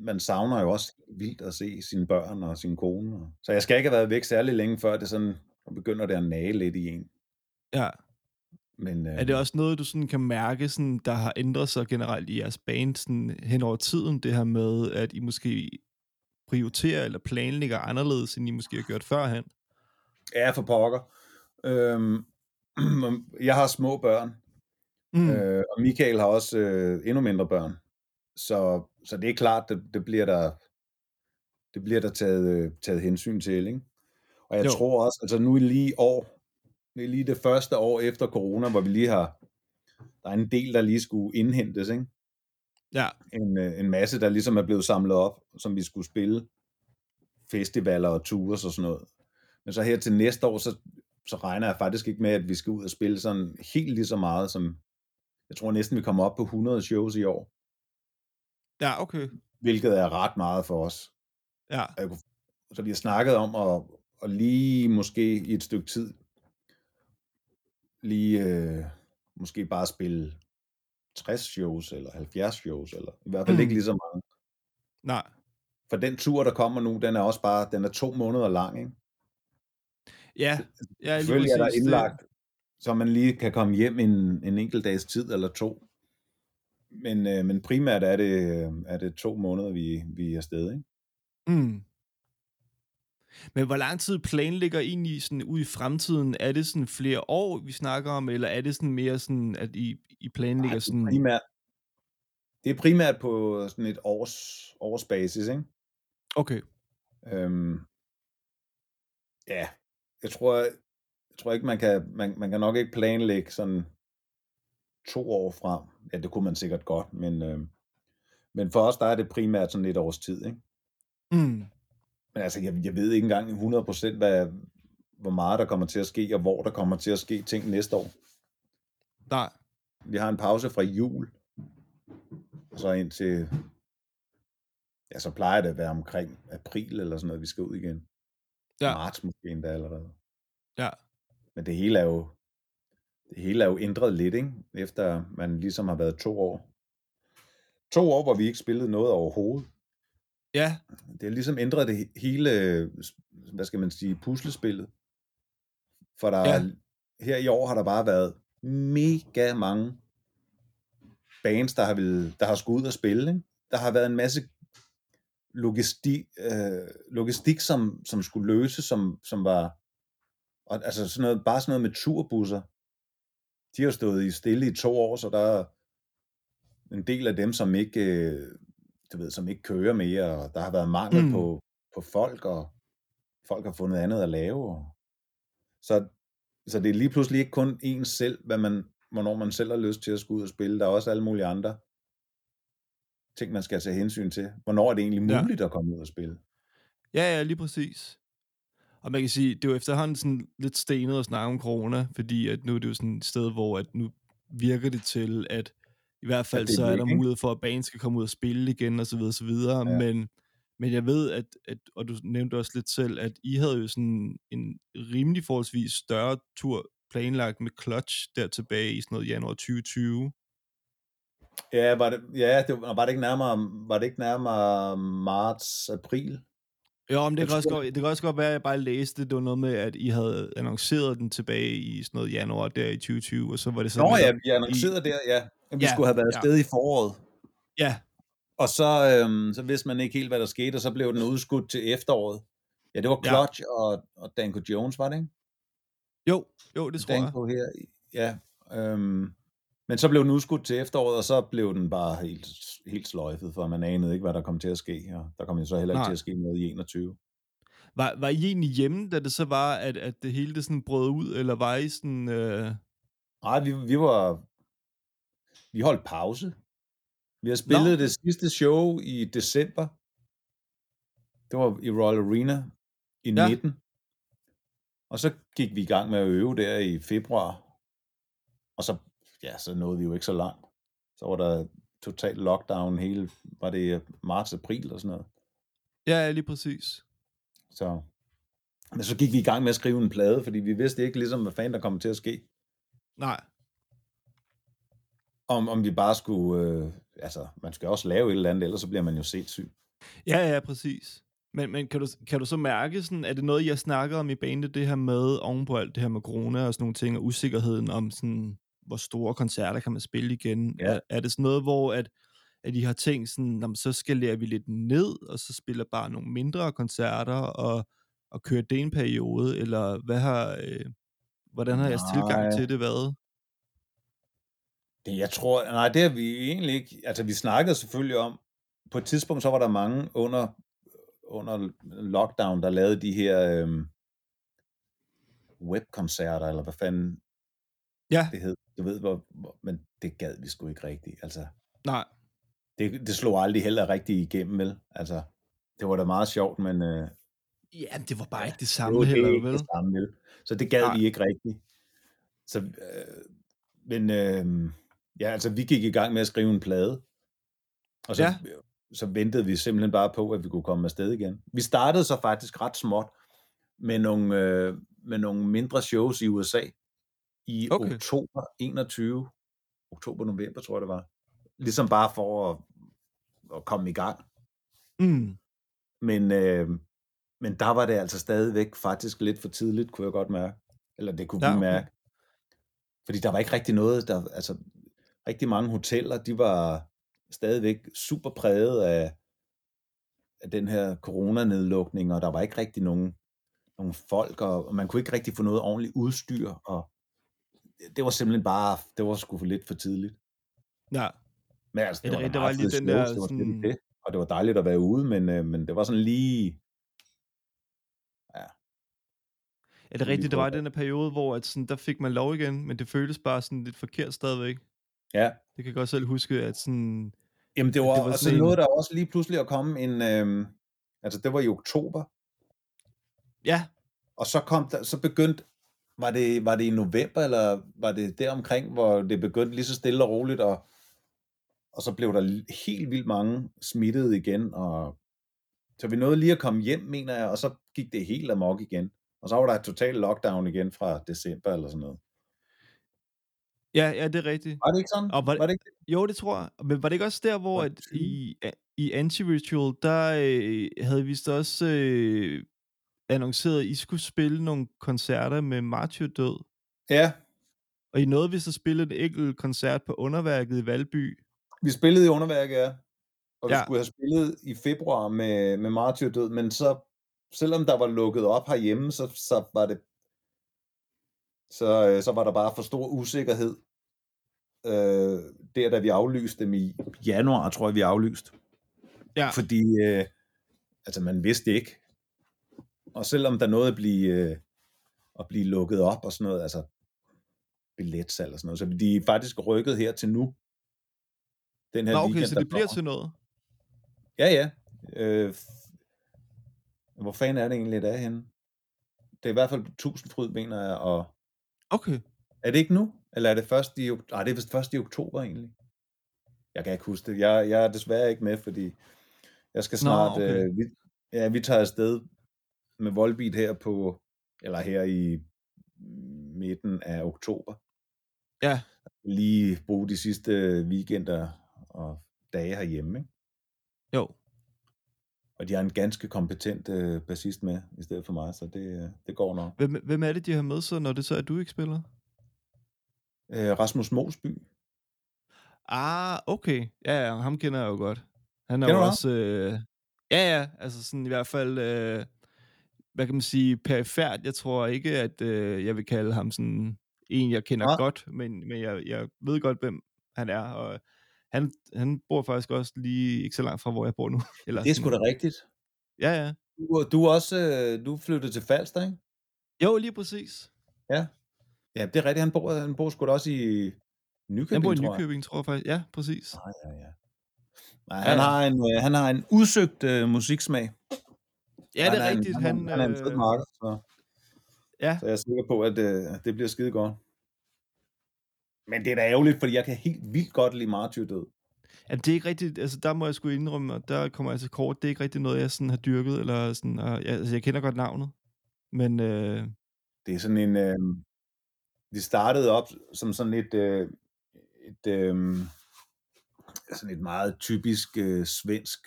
Speaker 2: man savner jo også vildt at se sine børn og sin kone. Så jeg skal ikke have været væk særlig længe, før det sådan, så begynder det at nage lidt i en.
Speaker 1: ja.
Speaker 2: Men, øh,
Speaker 1: Er det også noget, du sådan kan mærke, sådan, der har ændret sig generelt i jeres band sådan, hen over tiden? Det her med, at I måske prioriterer eller planlægger anderledes, end I måske har gjort førhen?
Speaker 2: Ja, for pokker. Øhm, jeg har små børn,
Speaker 1: Mm.
Speaker 2: øh, og Michael har også øh, endnu mindre børn. Så, så det er klart, det, det bliver der, det bliver der taget, øh, taget hensyn til, ikke? Og jeg
Speaker 1: Jo.
Speaker 2: tror også, altså nu er lige år, det er lige det første år efter corona, hvor vi lige har, der er en del, der lige skulle indhentes, ikke?
Speaker 1: Ja,
Speaker 2: En, øh, en masse, der ligesom er blevet samlet op, som vi skulle spille festivaler og tours og sådan noget. Men så her til næste år, så, så regner jeg faktisk ikke med, at vi skal ud og spille sådan helt lige så meget, som jeg tror næsten, vi kommer op på 100 shows i år,
Speaker 1: ja, okay.
Speaker 2: hvilket er ret meget for os.
Speaker 1: Ja,
Speaker 2: Og jeg kunne- Så vi har snakket om at, at lige måske i et stykke tid, lige øh, måske bare spille 60 shows, eller 70 shows, eller i hvert fald
Speaker 1: Mm.
Speaker 2: ikke lige så mange.
Speaker 1: nej.
Speaker 2: For den tur, der kommer nu, den er også bare, den er to måneder lang, ikke?
Speaker 1: Ja, ja lige
Speaker 2: Selvfølgelig er der
Speaker 1: præcis, det-
Speaker 2: indlagt, så man lige kan komme hjem en, en enkelt dags tid eller to. Men, øh, men primært er det, er det to måneder, vi, vi er afsted, ikke?
Speaker 1: Mm. Men hvor lang tid planlægger I egentlig sådan ud i fremtiden? Er det sådan flere år, vi snakker om, eller er det sådan mere sådan, at I, I planlægger
Speaker 2: Nej, det,
Speaker 1: sådan...
Speaker 2: primært, det er primært på sådan et års, års basis, ikke?
Speaker 1: Okay,
Speaker 2: Øhm, ja, jeg tror, jeg tror ikke, man kan, man, man kan nok ikke planlægge sådan to år frem. Ja, det kunne man sikkert godt, men, øhm, men for os, der er det primært sådan et års tid, ikke?
Speaker 1: mm.
Speaker 2: Men altså, jeg, jeg ved ikke engang 100% hvad, hvor meget der kommer til at ske, og hvor der kommer til at ske ting næste år.
Speaker 1: nej.
Speaker 2: Vi har en pause fra jul, og så ind til, ja, så plejer det at være omkring april eller sådan noget, vi skal ud igen.
Speaker 1: Ja.
Speaker 2: Marts måske endda allerede.
Speaker 1: Ja,
Speaker 2: Men det hele er jo, det hele er jo ændret lidt, ikke? Efter man ligesom har været to år. To år, hvor vi ikke spillede noget overhovedet.
Speaker 1: ja,
Speaker 2: Det har ligesom ændret det he- hele, hvad skal man sige, puslespillet. For der
Speaker 1: Ja.
Speaker 2: ja. her i år har der bare været mega mange bands, der har, ville, der har skulle ud og spille. Ikke? Der har været en masse logistik, øh, logistik som, som skulle løse, som, som var, og, altså sådan noget, bare sådan noget med turbusser. De har stået i stille i to år, så der er en del af dem, som ikke, øh, du ved, som ikke kører mere, og der har været mangel
Speaker 1: Mm.
Speaker 2: på, på folk, og folk har fundet andet at lave. Og, så, så det er lige pludselig ikke kun en selv, hvad man, hvornår man selv har lyst til at skulle ud og spille. Der er også alle mulige andre ting, man skal tage hensyn til. Hvornår er det egentlig
Speaker 1: Ja.
Speaker 2: muligt at komme ud og spille?
Speaker 1: Ja, ja, lige præcis. Og man kan sige, det er jo efterhånden sådan lidt stenet at snakke om corona, fordi at nu er det jo sådan et sted, hvor at nu virker det til, at i hvert fald
Speaker 2: er
Speaker 1: så er der mulighed for, at banen skal komme ud og spille igen, og så videre, så videre.
Speaker 2: Ja.
Speaker 1: Men, men jeg ved, at, at, og du nævnte også lidt selv, at I havde jo sådan en rimelig forholdsvis større tur planlagt med Clutch der tilbage i sådan noget januar 2020.
Speaker 2: Ja, var det, ja, det var, var det ikke nærmere, var det ikke nærmere marts, april?
Speaker 1: Jo, men det
Speaker 2: Jeg
Speaker 1: kan, også godt, det kan også godt være, at jeg bare læste, det var noget med, at I havde annonceret den tilbage i sådan noget januar der i 2020, og så var det sådan...
Speaker 2: Nå ja,
Speaker 1: netop
Speaker 2: vi annoncerede der, ja. Vi
Speaker 1: Ja,
Speaker 2: skulle have været
Speaker 1: ja.
Speaker 2: afsted i foråret.
Speaker 1: Ja,
Speaker 2: Og så, øhm, så vidste man ikke helt, hvad der skete, og så blev den udskudt til efteråret. Ja, det var
Speaker 1: Ja.
Speaker 2: Clutch og, og Danko Jones, var det ikke?
Speaker 1: jo, jo, det tror jeg.
Speaker 2: Danko her, ja. Øhm, men så blev den udskudt til efteråret, og så blev den bare helt, helt sløjfet, for man anede ikke, hvad der kom til at ske. Og der kom jo så heller ikke
Speaker 1: Nej.
Speaker 2: til at ske noget i 21.
Speaker 1: Var, var I egentlig hjemme, da det så var, at, at det hele det sådan brød ud, eller var I sådan... Øh...
Speaker 2: Nej, vi, vi var... Vi holdt pause. Vi har spillet
Speaker 1: Nå.
Speaker 2: det sidste show i december. Det var i Royal Arena i
Speaker 1: Ja.
Speaker 2: 19. Og så gik vi i gang med at øve der i februar. Og så, ja, så nåede vi jo ikke så langt. Så var der total lockdown hele, var det marts-april og sådan noget.
Speaker 1: Ja, lige præcis.
Speaker 2: Så, men så gik vi i gang med at skrive en plade, fordi vi vidste ikke ligesom, hvad fanden der kom til at ske.
Speaker 1: Nej,
Speaker 2: Om, om vi bare skulle, øh, altså, man skal også lave et eller andet, ellers så bliver man jo sindssyg.
Speaker 1: ja, ja, præcis. Men, men kan, du, kan du så mærke, sådan, er det noget, jeg snakker om i bandet, det her med, ovenpå alt det her med corona og sådan nogle ting, og usikkerheden om, sådan, hvor store koncerter kan man spille igen?
Speaker 2: Ja.
Speaker 1: Er, er det sådan noget, hvor at, at I har tænkt sådan, "Nå, men så skalerer vi lidt ned, og så spiller bare nogle mindre koncerter, og, og kører det en periode, eller hvad har, øh, hvordan har jeres tilgang
Speaker 2: Nej.
Speaker 1: til det været?
Speaker 2: Det, jeg tror, nej, det har vi egentlig ikke. Altså, vi snakkede selvfølgelig om, på et tidspunkt, så var der mange under, under lockdown, der lavede de her øhm, webkoncerter, eller hvad fanden
Speaker 1: Ja,
Speaker 2: det hed. Du ved, hvor, hvor, men det gad vi sgu ikke rigtigt. Altså,
Speaker 1: nej.
Speaker 2: det, det slog aldrig heller rigtig igennem, vel? Altså, det var da meget sjovt, men øh,
Speaker 1: Ja, det var bare ikke det
Speaker 2: det
Speaker 1: samme
Speaker 2: var
Speaker 1: heller,
Speaker 2: ikke
Speaker 1: vel?
Speaker 2: det samme, vel? Så det gad
Speaker 1: Nej.
Speaker 2: vi ikke rigtigt. Så, øh, men øh, ja, altså, vi gik i gang med at skrive en plade. Og så,
Speaker 1: Ja.
Speaker 2: så ventede vi simpelthen bare på, at vi kunne komme afsted igen. Vi startede så faktisk ret småt med nogle, øh, med nogle mindre shows i USA i
Speaker 1: Okay.
Speaker 2: oktober 21. Oktober-november, tror jeg det var. Ligesom bare for at, at komme i gang.
Speaker 1: Mm.
Speaker 2: Men, øh, men der var det altså stadigvæk faktisk lidt for tidligt, kunne jeg godt mærke. Eller det kunne
Speaker 1: Ja,
Speaker 2: vi
Speaker 1: okay.
Speaker 2: mærke. Fordi der var ikke rigtig noget, der, altså rigtig mange hoteller, de var stadigvæk super præget af, af den her coronanedlukning, og der var ikke rigtig nogen, nogen folk, og, og man kunne ikke rigtig få noget ordentligt udstyr, og det var simpelthen bare, det var sgu for lidt for tidligt.
Speaker 1: Ja,
Speaker 2: Men altså, det,
Speaker 1: Ja, det
Speaker 2: var,
Speaker 1: rigtigt. Der var lige den der
Speaker 2: shows, det var
Speaker 1: sådan-
Speaker 2: det. Og det var dejligt at være ude, men, øh, men det var sådan lige,
Speaker 1: er det rigtigt, der var den her periode, hvor at sådan, der fik man lov igen, men det føltes bare sådan lidt forkert stadigvæk.
Speaker 2: ja,
Speaker 1: Det kan jeg godt selv huske, at sådan...
Speaker 2: Jamen det var,
Speaker 1: det var
Speaker 2: og så
Speaker 1: sådan
Speaker 2: nåede der også lige pludselig at komme en, øhm, altså det var i oktober,
Speaker 1: Ja,
Speaker 2: og så kom der, så begyndte, var det, var det i november, eller var det deromkring, hvor det begyndte lige så stille og roligt, og, og så blev der helt vildt mange smittet igen, og så vi nåede lige at komme hjem, mener jeg, og så gik det helt amok igen. Og så var der et total lockdown igen fra december eller sådan noget.
Speaker 1: ja, ja, det er rigtigt.
Speaker 2: Var det ikke sådan?
Speaker 1: Og var,
Speaker 2: Var det ikke det?
Speaker 1: Jo, det tror jeg. Men var det ikke også der, hvor
Speaker 2: det
Speaker 1: at
Speaker 2: 20?
Speaker 1: i, i Anti-Ritual, der øh, havde vi vist også øh, annonceret, at I skulle spille nogle koncerter med Martyrdød.
Speaker 2: Ja,
Speaker 1: Og I nåede vist at spille en enkelt koncert på Underværket i Valby.
Speaker 2: vi spillede i underværket, ja. og vi
Speaker 1: Ja.
Speaker 2: skulle have spillet i februar med, med Martyr Død, men så, selvom der var lukket op herhjemme, så, så var det så, øh, så var der bare for stor usikkerhed. Øh, der, da vi aflyste dem i januar, tror jeg, vi aflyste.
Speaker 1: Ja.
Speaker 2: Fordi, øh, altså man vidste ikke. Og selvom der nåede at blive, øh, at blive lukket op og sådan noget, altså billetsalg og sådan noget, så de er faktisk rykket her til nu. Den her
Speaker 1: Nå, okay,
Speaker 2: weekend,
Speaker 1: så
Speaker 2: der
Speaker 1: det bliver
Speaker 2: kommer.
Speaker 1: til noget.
Speaker 2: Ja, ja. Øh, hvor fanden er det egentlig, det er henne? Det er i hvert fald 1000 fryd, mener jeg, og
Speaker 1: Okay.
Speaker 2: er det ikke nu? Eller er det først i, nej, det er vist først i oktober egentlig. Jeg kan ikke huske det. Jeg, jeg er desværre ikke med, fordi jeg skal snart,
Speaker 1: okay.
Speaker 2: øh, vi, ja, vi tager afsted med Volbeat her på, eller her i midten af oktober.
Speaker 1: Ja.
Speaker 2: Lige bruge de sidste weekender og dage herhjemme, ikke?
Speaker 1: Jo.
Speaker 2: Og de har en ganske kompetent øh, bassist med, i stedet for mig, så det, øh, det går nok.
Speaker 1: Hvem, hvem er det, de har med så, når det så er, du ikke spiller?
Speaker 2: Øh, Rasmus Mosby.
Speaker 1: Ah, okay. Ja, ja, ham kender jeg jo godt. Han er
Speaker 2: Kender
Speaker 1: jo også... Øh, ja, ja, altså sådan i hvert fald... Øh, hvad kan man sige? Perifært. Jeg tror ikke, at øh, jeg vil kalde ham sådan en, jeg kender
Speaker 2: Nej.
Speaker 1: godt, men, men jeg, jeg ved godt, hvem han er, og han, han bor faktisk også lige ikke så langt fra, hvor jeg bor nu. Eller
Speaker 2: Det er sgu da rigtigt.
Speaker 1: Ja, ja.
Speaker 2: Du, du er også øh, du flyttet til Falster, ikke?
Speaker 1: Jo, lige præcis.
Speaker 2: Ja. Ja, det er rigtigt. Han bor, han bor sgu da også i Nykøbing,
Speaker 1: Han bor i
Speaker 2: tror jeg.
Speaker 1: Nykøbing, tror jeg faktisk. Ja, præcis.
Speaker 2: Nej, ja, ja. Nej,
Speaker 1: Ja,
Speaker 2: han,
Speaker 1: ja.
Speaker 2: har en, øh, han har en udsøgt øh, musiksmag.
Speaker 1: Ja, det
Speaker 2: han
Speaker 1: er rigtigt.
Speaker 2: Han, han,
Speaker 1: Han,
Speaker 2: han er en fed
Speaker 1: øh,
Speaker 2: marker, så,
Speaker 1: ja,
Speaker 2: så jeg er sikker på, at øh, det bliver skide godt. Men det er da ærgerligt, fordi jeg kan helt vildt godt lide Martyr død.
Speaker 1: Ja, det er ikke rigtigt, altså der må jeg sgu indrømme, og der kommer jeg til kort, det er ikke rigtig noget, jeg sådan har dyrket, eller sådan, og, jeg, altså jeg kender godt navnet, men øh,
Speaker 2: Det er sådan en... Øh, det startede op som sådan et... Øh, et øh, sådan et meget typisk øh, svensk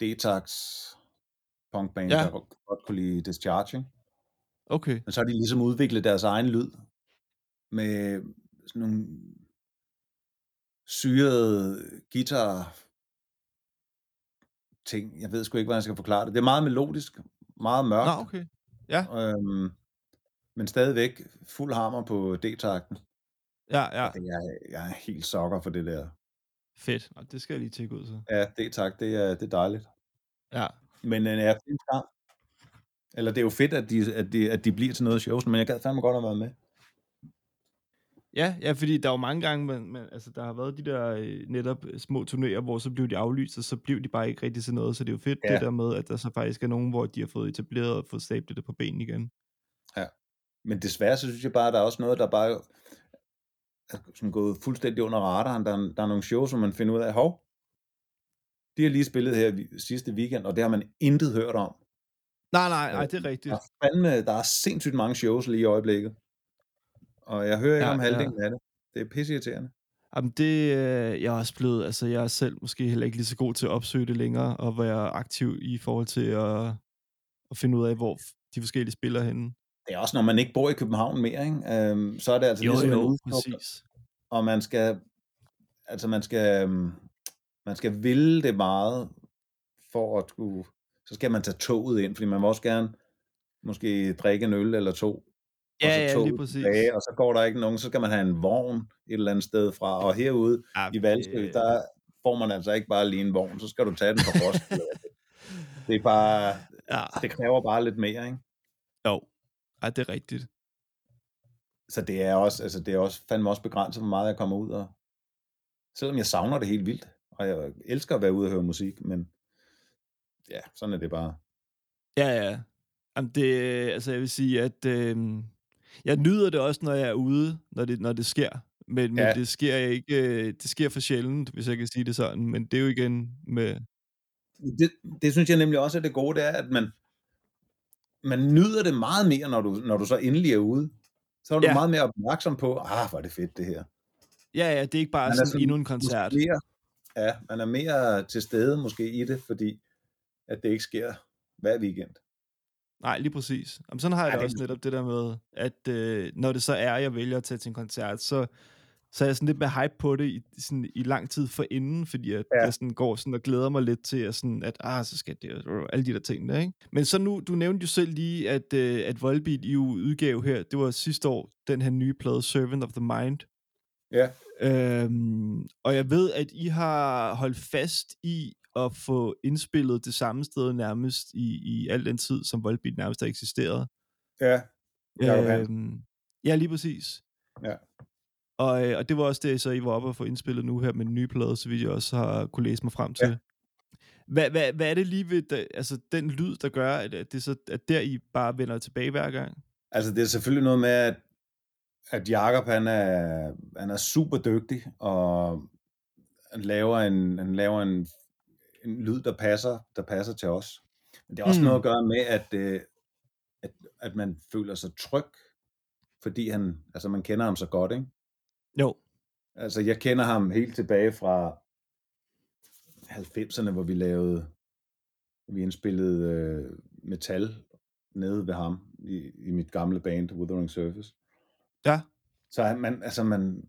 Speaker 2: detox punkband,
Speaker 1: Ja.
Speaker 2: der godt kunne lide Discharging.
Speaker 1: okay,
Speaker 2: Men så har de ligesom udviklet deres egen lyd med sådan nogle syrede guitar ting. Jeg ved sgu ikke, hvordan jeg skal forklare det. Det er meget melodisk, meget mørkt,
Speaker 1: nå okay, ja,
Speaker 2: øhm, men stadigvæk fuld hammer på D-takten.
Speaker 1: ja, ja,
Speaker 2: er, jeg er helt sokker for det der.
Speaker 1: fedt, og det skal jeg lige tjekke ud så.
Speaker 2: Ja, D-takt, det er, det er dejligt.
Speaker 1: Ja,
Speaker 2: Men øh, jeg skam. Eller det er jo fedt, at de, at de, at de bliver til noget shows, men jeg gad fandme godt at være med.
Speaker 1: ja, ja, fordi der er jo mange gange, man, man, altså der har været de der øh, netop små turnéer, hvor så blev de aflyst, og så blev de bare ikke rigtig til noget, så det er jo fedt
Speaker 2: Ja.
Speaker 1: det der med, at der så faktisk er nogen, hvor de har fået etableret og fået stablet det på benene igen.
Speaker 2: Men desværre, så synes jeg bare, at der er også noget, der bare er som gået fuldstændig under radaren. Der, er- der er nogle shows, som man finder ud af, hov, de har lige spillet her sidste weekend, og det har man intet hørt om.
Speaker 1: Nej, nej, nej, det er rigtigt.
Speaker 2: Der er, fandme, der er sindssygt mange shows lige i øjeblikket. Og jeg hører ikke
Speaker 1: Ja,
Speaker 2: om
Speaker 1: ja.
Speaker 2: halvdelen af det. Det er pisseirriterende.
Speaker 1: Jamen det, øh, jeg er også blevet, altså jeg er selv måske heller ikke lige så god til at opsøge det længere, og være aktiv i forhold til at, at finde ud af, hvor de forskellige spiller henne.
Speaker 2: Det er også, når man ikke bor i København mere, ikke? Øhm, så er det altså ligesom en udflugt,
Speaker 1: præcis.
Speaker 2: og man skal, altså man skal, øhm, man skal ville det meget, for at kunne, så skal man tage toget ind, fordi man vil også gerne måske drikke en øl eller to,
Speaker 1: Ja,
Speaker 2: og så
Speaker 1: ja, lige præcis.
Speaker 2: tilbage, og så går der ikke nogen, så skal man have en vogn et eller andet sted fra, og herude
Speaker 1: Ja,
Speaker 2: i Valsø,
Speaker 1: det-
Speaker 2: der får man altså ikke bare lige en vogn, så skal du tage den fra Roskilde. det er bare,
Speaker 1: Ja,
Speaker 2: det kræver bare lidt mere, ikke?
Speaker 1: jo. Ja, det er rigtigt.
Speaker 2: Så det er også, altså det er også fandme også begrænset, hvor meget jeg kommer ud og, selvom jeg savner det helt vildt, og jeg elsker at være ude og høre musik, men ja, sådan er det bare.
Speaker 1: Ja, ja. Jamen det, altså jeg vil sige, at øh, jeg nyder det også, når jeg er ude, når det, når det sker. Men,
Speaker 2: Ja.
Speaker 1: men det sker ikke, det sker for sjældent, hvis jeg kan sige det sådan. Men det er jo igen med,
Speaker 2: Det, det synes jeg nemlig også er det gode, det er, at man, man nyder det meget mere, når du, når du så endelig er ude. Så er du
Speaker 1: Ja.
Speaker 2: meget mere opmærksom på, ah, hvor er det fedt det her.
Speaker 1: ja, ja, det er ikke bare sådan,
Speaker 2: sådan
Speaker 1: endnu en koncert.
Speaker 2: Mere, ja, man er mere til stede måske i det, fordi at det ikke sker hver weekend.
Speaker 1: Nej, lige præcis. Jamen, sådan har jeg
Speaker 2: Ja,
Speaker 1: det også netop det der med, at øh, når det så er, jeg vælger at tage til en koncert, så Så er jeg sådan lidt med hype på det i, sådan, i lang tid for inden, fordi at
Speaker 2: Ja.
Speaker 1: jeg sådan går sådan og glæder mig lidt til, at, sådan, at ah, så skal det, og alle de der ting der, ikke? Men så nu, du nævnte jo selv lige, at, øh, at Volbeat i udgave her, det var sidste år, den her nye plade, Servant of the Mind.
Speaker 2: Ja.
Speaker 1: Øhm, og jeg ved, at I har holdt fast i at få indspillet det samme sted nærmest i, i al den tid, som Volbeat nærmest har eksisteret.
Speaker 2: Ja.
Speaker 1: Øhm, ja, lige præcis.
Speaker 2: Ja.
Speaker 1: Og, øh, og det var også det, så I var oppe og få indspillet nu her med den nye plade, så jeg også har kunne læse mig frem til.
Speaker 2: Ja.
Speaker 1: Hvad, hvad, hvad er det lige ved da, altså, den lyd, der gør, at, at det så, at der I bare vender tilbage hver gang?
Speaker 2: Altså, det er selvfølgelig noget med, at, at Jacob, han er, han er super dygtig, og han laver en, han laver en, en lyd, der passer, der passer til os. Men det har også
Speaker 1: Mm.
Speaker 2: noget at gøre med, at, øh, at, at man føler sig tryg, fordi han, altså man kender ham så godt, ikke?
Speaker 1: Jo.
Speaker 2: Altså, jeg kender ham helt tilbage fra 90'erne, hvor vi lavede, vi indspillede øh, metal nede ved ham i, i mit gamle band, Wuthering Surface.
Speaker 1: Ja.
Speaker 2: Så man, altså man,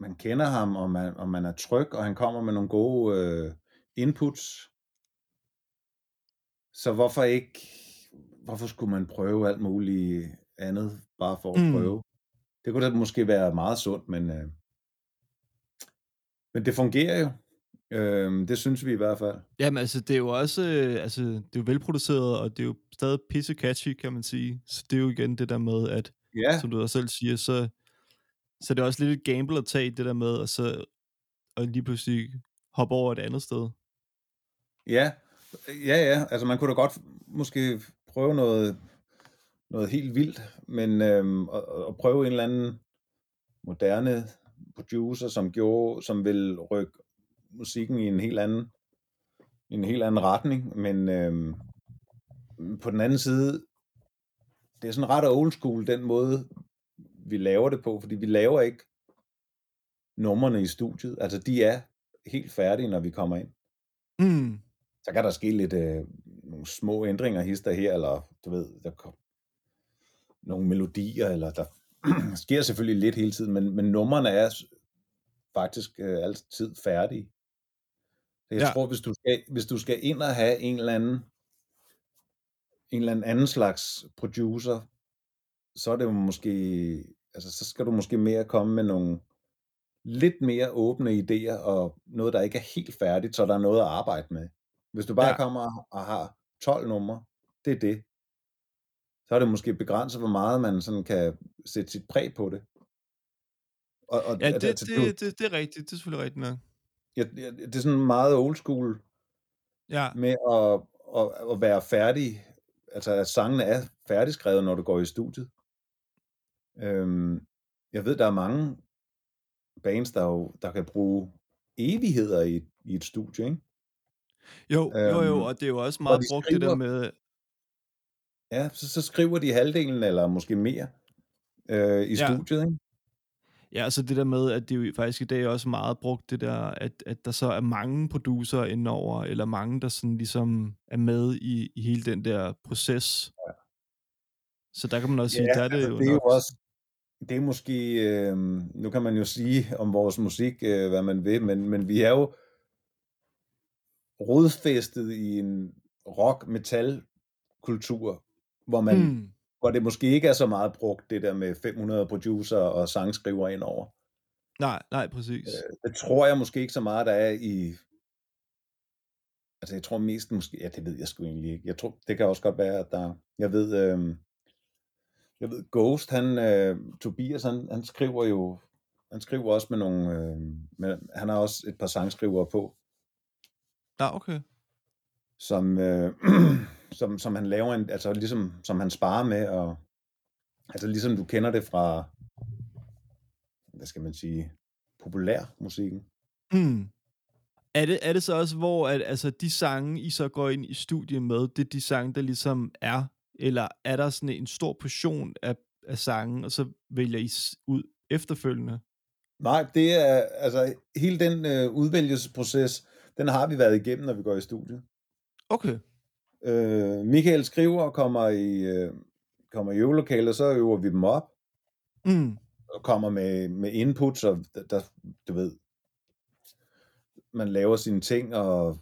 Speaker 2: man kender ham, og man, og man er tryg, og han kommer med nogle gode øh, inputs. Så hvorfor ikke, hvorfor skulle man prøve alt muligt andet, bare for at
Speaker 1: mm.
Speaker 2: prøve? Det kunne da måske være meget sundt, men, øh, men det fungerer jo. Øh, det synes vi i hvert fald.
Speaker 1: Jamen altså, det er jo også, øh, altså, det er jo velproduceret, og det er jo stadig pisse catchy, kan man sige. Så det er jo igen det der med, at
Speaker 2: Ja,
Speaker 1: som du også selv siger, så, så det er også lidt et gamble at tage det der med, og så og lige pludselig hoppe over et andet sted.
Speaker 2: ja, ja, ja. Altså man kunne da godt måske prøve noget, noget helt vildt, men øhm, og, og prøve en eller anden moderne producer, som gjorde, som vil rykke musikken i en helt anden, en helt anden retning, men øhm, på den anden side, det er sådan ret old school, den måde, vi laver det på, fordi vi laver ikke numrene i studiet. Altså, de er helt færdige, når vi kommer ind.
Speaker 1: Mm.
Speaker 2: Så kan der ske lidt øh, nogle små ændringer hister her, eller du ved, der kom nogle melodier, eller der sker selvfølgelig lidt hele tiden, men, men numrene er faktisk øh, altid færdige. Jeg
Speaker 1: ja.
Speaker 2: tror, hvis du, skal, hvis du skal ind og have en eller anden en eller anden, slags producer, så er det jo måske, altså så skal du måske mere komme med nogle lidt mere åbne idéer, og noget, der ikke er helt færdigt, så der er noget at arbejde med. Hvis du bare
Speaker 1: Ja.
Speaker 2: kommer og har 12 numre, det er det. Så er det måske begrænset, hvor meget man sådan kan sætte sit præg på det. Og, og,
Speaker 1: Ja, det, det,
Speaker 2: du-
Speaker 1: det, det, det er rigtigt. Det er selvfølgelig rigtigt nok.
Speaker 2: ja, det er sådan meget old school
Speaker 1: Ja,
Speaker 2: med at, at, at være færdig, altså at sangene er færdigskrevet, når du går i studiet. Øhm, jeg ved, der er mange bands, der, jo, der kan bruge evigheder i, i et studie, ikke?
Speaker 1: jo, jo, jo,
Speaker 2: Øhm,
Speaker 1: og det er jo også meget
Speaker 2: de
Speaker 1: brugt det der
Speaker 2: skriver-
Speaker 1: med,
Speaker 2: Ja, så, så skriver de halvdelen, eller måske mere, øh, i
Speaker 1: Ja.
Speaker 2: studiet, ikke?
Speaker 1: Ja, altså det der med, at det er jo faktisk i dag også meget brugt, det der, at, at der så er mange producer indover, eller mange, der sådan ligesom er med i, i hele den der proces.
Speaker 2: Ja.
Speaker 1: Så der kan man også sige, der er det
Speaker 2: altså,
Speaker 1: jo
Speaker 2: det er jo også, det er måske, øh, nu kan man jo sige om vores musik, øh, hvad man vil, men, men vi er jo rodfæstet i en rock-metal-kultur, hvor man, mm. Hvor det måske ikke er så meget brugt, det der med 500 producer og sangskriver indover.
Speaker 1: nej, nej, præcis.
Speaker 2: Øh, Det tror jeg måske ikke så meget, der er i... Altså, jeg tror mest måske... Ja, det ved jeg sgu egentlig ikke. Jeg tror, det kan også godt være, at der... Jeg ved... Øh, jeg ved, Ghost, han... Øh, Tobias, han, han skriver jo... Han skriver også med nogle... Øh, med, han har også et par sangskrivere på,
Speaker 1: Ja, okay.
Speaker 2: som, øh, som, som han laver en... Altså, ligesom... Som han sparer med, og... Altså, ligesom du kender det fra... Hvad skal man sige? Populær musikken.
Speaker 1: Mm. Er det, er det så også, hvor at, altså, de sange, I så går ind i studiet med, det er de sange, der ligesom er? Eller er der sådan en stor portion af, af sange, og så vælger I ud efterfølgende?
Speaker 2: Nej, det er altså hele den øh, udvælgelsesproces, den har vi været igennem, når vi går i studiet.
Speaker 1: Okay.
Speaker 2: Øh, Michael skriver og kommer i, øh, kommer i øvelokalet, så øver vi dem op.
Speaker 1: Mm.
Speaker 2: og kommer med, med inputs, og der, der, du ved, man laver sine ting, og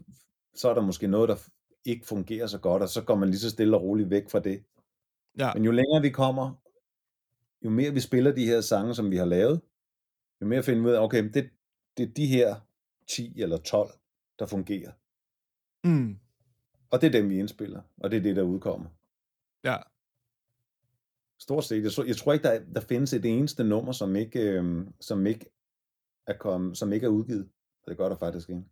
Speaker 2: så er der måske noget, der ikke fungerer så godt, og så går man lige så stille og roligt væk fra det.
Speaker 1: Ja.
Speaker 2: Men jo længere vi kommer, jo mere vi spiller de her sange, som vi har lavet, jo mere finder vi ud af, okay, det, det er de her 10 eller 12, der fungerer.
Speaker 1: Mm.
Speaker 2: Og det er dem, vi indspiller, og det er det, der udkommer.
Speaker 1: Ja.
Speaker 2: Stort set. Jeg, tror- jeg tror ikke, der, der findes et eneste nummer, som ikke, øh, som ikke er kommet, som ikke er udgivet. Det gør der faktisk ikke.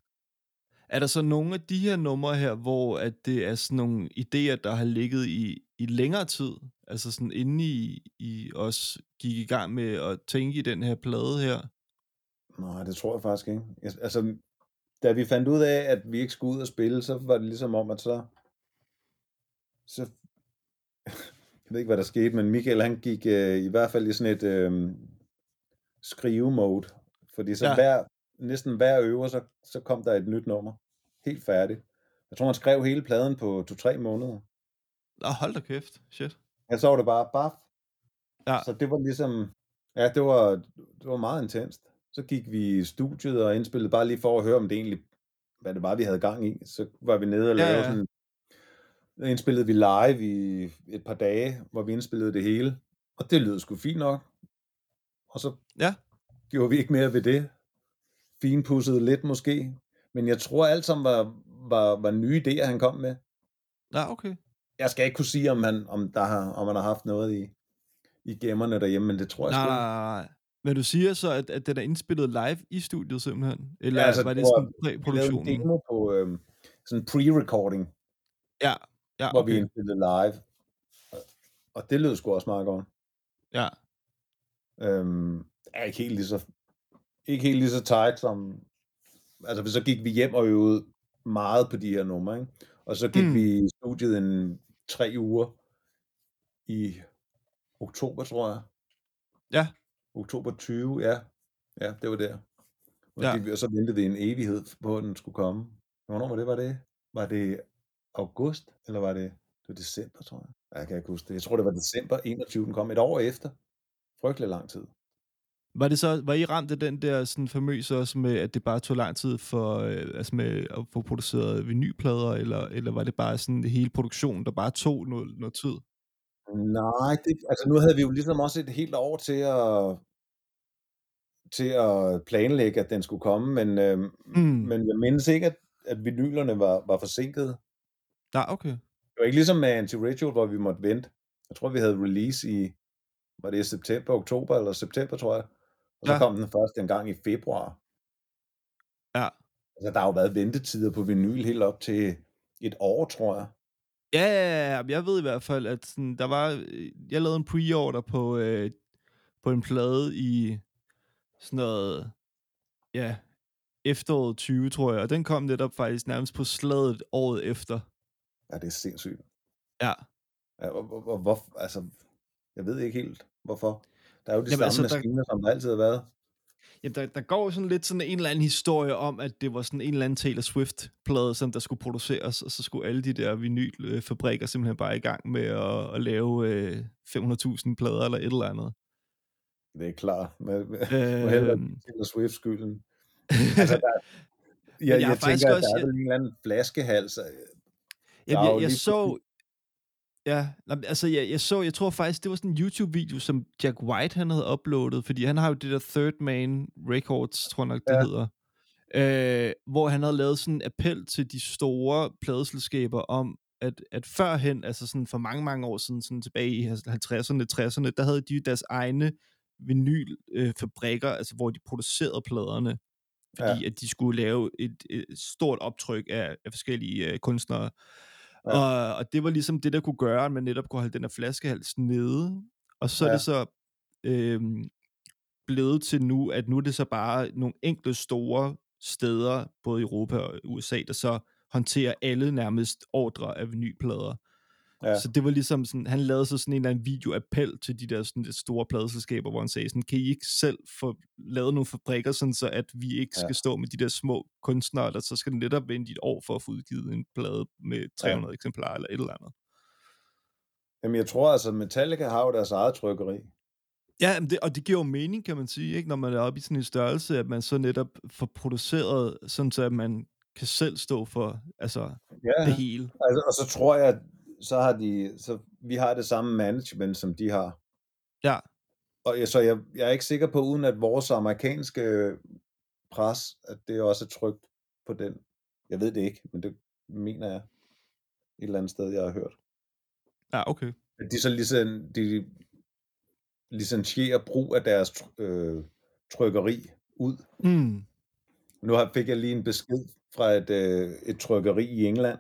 Speaker 1: Er der så nogle af de her numre her, hvor at det er sådan nogle idéer, der har ligget i, i længere tid? Altså sådan inde i, i os gik i gang med at tænke i den her plade her?
Speaker 2: Nej, det tror jeg faktisk ikke. Jeg, altså, da vi fandt ud af, at vi ikke skulle ud og spille, så var det ligesom om, at så... så jeg ved ikke, hvad der skete, men Michael, han gik øh, i hvert fald i sådan et øh, skrive-mode. Fordi så
Speaker 1: Ja.
Speaker 2: hver, næsten hver øver, så, så kom der et nyt nummer. Helt færdigt. Jeg tror, han skrev hele pladen på to-tre måneder.
Speaker 1: Nå, hold da kæft. Shit.
Speaker 2: Ja, så var det bare baf.
Speaker 1: Ja.
Speaker 2: Så det var ligesom, ja, det var, det var meget intenst. Så gik vi i studiet og indspillede bare lige for at høre, om det egentlig, hvad det var, vi havde gang i. Så var vi nede og
Speaker 1: Ja,
Speaker 2: lavede
Speaker 1: ja.
Speaker 2: sådan, så indspillede vi live i et par dage, hvor vi indspillede det hele. Og det lød sgu fint nok. Og så
Speaker 1: Ja.
Speaker 2: gjorde vi ikke mere ved det. Finpudsede lidt måske. Men jeg tror alt sammen var, var, var nye idéer, han kom med.
Speaker 1: Ja, okay.
Speaker 2: Jeg skal ikke kunne sige, om han, om der har, om han har haft noget i, i gemmerne derhjemme, men det tror jeg
Speaker 1: Nej,
Speaker 2: sgu
Speaker 1: nej, nej, nej. Men du siger så, at, at den er indspillet live i studiet simpelthen? Eller
Speaker 2: Ja, altså,
Speaker 1: altså, var det sådan
Speaker 2: Vi lavede en
Speaker 1: præproduktionen?
Speaker 2: demo på øhm, sådan pre-recording,
Speaker 1: Ja, ja,
Speaker 2: hvor vi
Speaker 1: okay.
Speaker 2: indspillede live. Og det lød sgu også meget godt.
Speaker 1: Ja,
Speaker 2: Øhm, er ikke helt lige så ikke helt lige så tight som altså så gik vi hjem og øvede meget på de her numre, ikke? Og så gik
Speaker 1: mm.
Speaker 2: vi i studiet en tre uger i oktober, tror jeg.
Speaker 1: Ja.
Speaker 2: Oktober 20, ja. Ja, det var der. Og,
Speaker 1: Ja.
Speaker 2: vi, og så ventede vi en evighed på, at den skulle komme. Hvornår var det, var det? Var det august, eller var det, det var december, tror jeg? Ja, Jeg kan ikke huske det. Jeg tror, det var december 21, den kom et år efter. Frygtelig lang tid.
Speaker 1: Var det så, var I ramt af den der sådan famøse også med, at det bare tog lang tid for, øh, altså med at få produceret vinylplader, eller, eller var det bare sådan hele produktionen, der bare tog noget, noget tid?
Speaker 2: Nej, det, altså nu havde vi jo ligesom også et helt år til at til at planlægge, at den skulle komme, men, øh,
Speaker 1: Mm.
Speaker 2: men jeg mindes ikke, at, at vinylerne var, var forsinket.
Speaker 1: Nej, okay.
Speaker 2: Det var ikke ligesom med Anti-Ritual, hvor vi måtte vente. Jeg tror, vi havde release i, var det i september, oktober eller september, tror jeg. Og så
Speaker 1: ja.
Speaker 2: kom den først en gang i februar.
Speaker 1: Ja.
Speaker 2: Altså, der har jo været ventetider på vinyl helt op til et år, tror jeg.
Speaker 1: Ja, ja, ja, jeg ved i hvert fald, at sådan, der var, øh, jeg lavede en pre-order på, øh, på en plade i sådan noget, ja, efteråret 20, tror jeg, og den kom netop faktisk nærmest på slaget året efter.
Speaker 2: Ja, det er sindssygt.
Speaker 1: Ja.
Speaker 2: Ja, og, og, og hvor, altså, jeg ved ikke helt, hvorfor. Der er jo de
Speaker 1: Jamen,
Speaker 2: samme
Speaker 1: altså, der-
Speaker 2: maskiner, som der altid har været.
Speaker 1: Jamen, der, der går sådan lidt sådan en eller anden historie om, at det var sådan en eller anden Taylor Swift-plade, som der skulle produceres, og så skulle alle de der vinylfabrikker simpelthen bare i gang med at, at lave øh, 500.000 plader eller et eller andet.
Speaker 2: Det er klart. Men,
Speaker 1: Øhm,
Speaker 2: Taylor Swift skylden. Altså, der, jeg,
Speaker 1: jeg
Speaker 2: jeg, jeg tænker, at
Speaker 1: også-
Speaker 2: der er
Speaker 1: jeg-
Speaker 2: en eller anden flaskehals. øh,
Speaker 1: jeg,
Speaker 2: jo
Speaker 1: jeg
Speaker 2: lige
Speaker 1: så... Ja, altså jeg, jeg så, jeg tror faktisk, det var sådan en YouTube-video, som Jack White han havde uploadet, fordi han har jo det der Third Man Records, tror jeg nok, det
Speaker 2: Ja.
Speaker 1: hedder, øh, hvor han havde lavet sådan en appel til de store pladeselskaber om, at, at førhen, altså sådan for mange, mange år siden, sådan tilbage i 50'erne, 60'erne, der havde de deres egne vinylfabrikker, altså hvor de producerede pladerne, fordi ja. at de skulle lave et, et stort optryk af, af forskellige øh, kunstnere.
Speaker 2: Ja.
Speaker 1: Og, og det var ligesom det, der kunne gøre, at man netop kunne holde den her flaskehals nede. Og så ja. er det så øhm, blevet til nu, at nu er det så bare nogle enkelte store steder, både i Europa og USA, der så håndterer alle nærmest ordre af vinylplader. Ja. Så det var ligesom sådan, han lavede så sådan en eller anden videoappel til de der sådan, lidt store pladeselskaber, hvor han sagde sådan, kan I ikke selv få lavet nogle fabrikker, sådan så at vi ikke skal
Speaker 2: Ja.
Speaker 1: stå med de der små kunstnere, der så skal netop vente et år for at få udgivet en plade med 300 ja. eksemplarer eller et eller andet.
Speaker 2: Jamen, jeg tror altså, Metallica har jo deres eget trykkeri.
Speaker 1: Ja, det, og det giver jo mening, kan man sige, ikke? når man er oppe i sådan en størrelse, at man så netop får produceret, sådan så at man kan selv stå for altså,
Speaker 2: Ja,
Speaker 1: det hele.
Speaker 2: altså, og så tror jeg, så har de, så vi har det samme management, som de har.
Speaker 1: Ja,
Speaker 2: Og jeg, så jeg, jeg er ikke sikker på, uden at vores amerikanske pres, at det også er trygt på den. Jeg ved det ikke, men det mener jeg et eller andet sted, jeg har hørt.
Speaker 1: ja okay.
Speaker 2: At de så ligesom, de licensierer brug af deres øh, trykkeri ud.
Speaker 1: Mm.
Speaker 2: Nu har, fik jeg lige en besked fra et, øh, et trykkeri i England.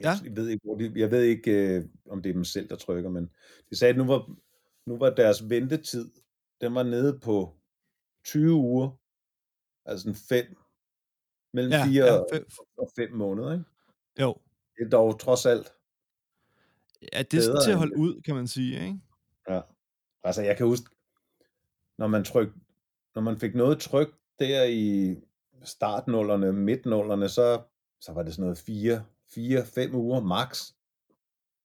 Speaker 2: Jeg, jeg ved ikke, hvor de, jeg ved ikke øh, om det er dem selv, der trykker, men de sagde, at nu var, nu var deres ventetid, den var nede på 20 uger, altså sådan fem, mellem
Speaker 1: Ja,
Speaker 2: 4
Speaker 1: ja,
Speaker 2: ja,
Speaker 1: fe-
Speaker 2: og 5 måneder. Ikke?
Speaker 1: Jo.
Speaker 2: Det er dog trods alt.
Speaker 1: Ja, det er til at holde ud, kan man sige, ikke?
Speaker 2: Ja. Altså, jeg kan huske, når man, tryk, når man fik noget tryk der i startnullerne, midtnullerne, så, så var det sådan noget 4, 4 5 uger max,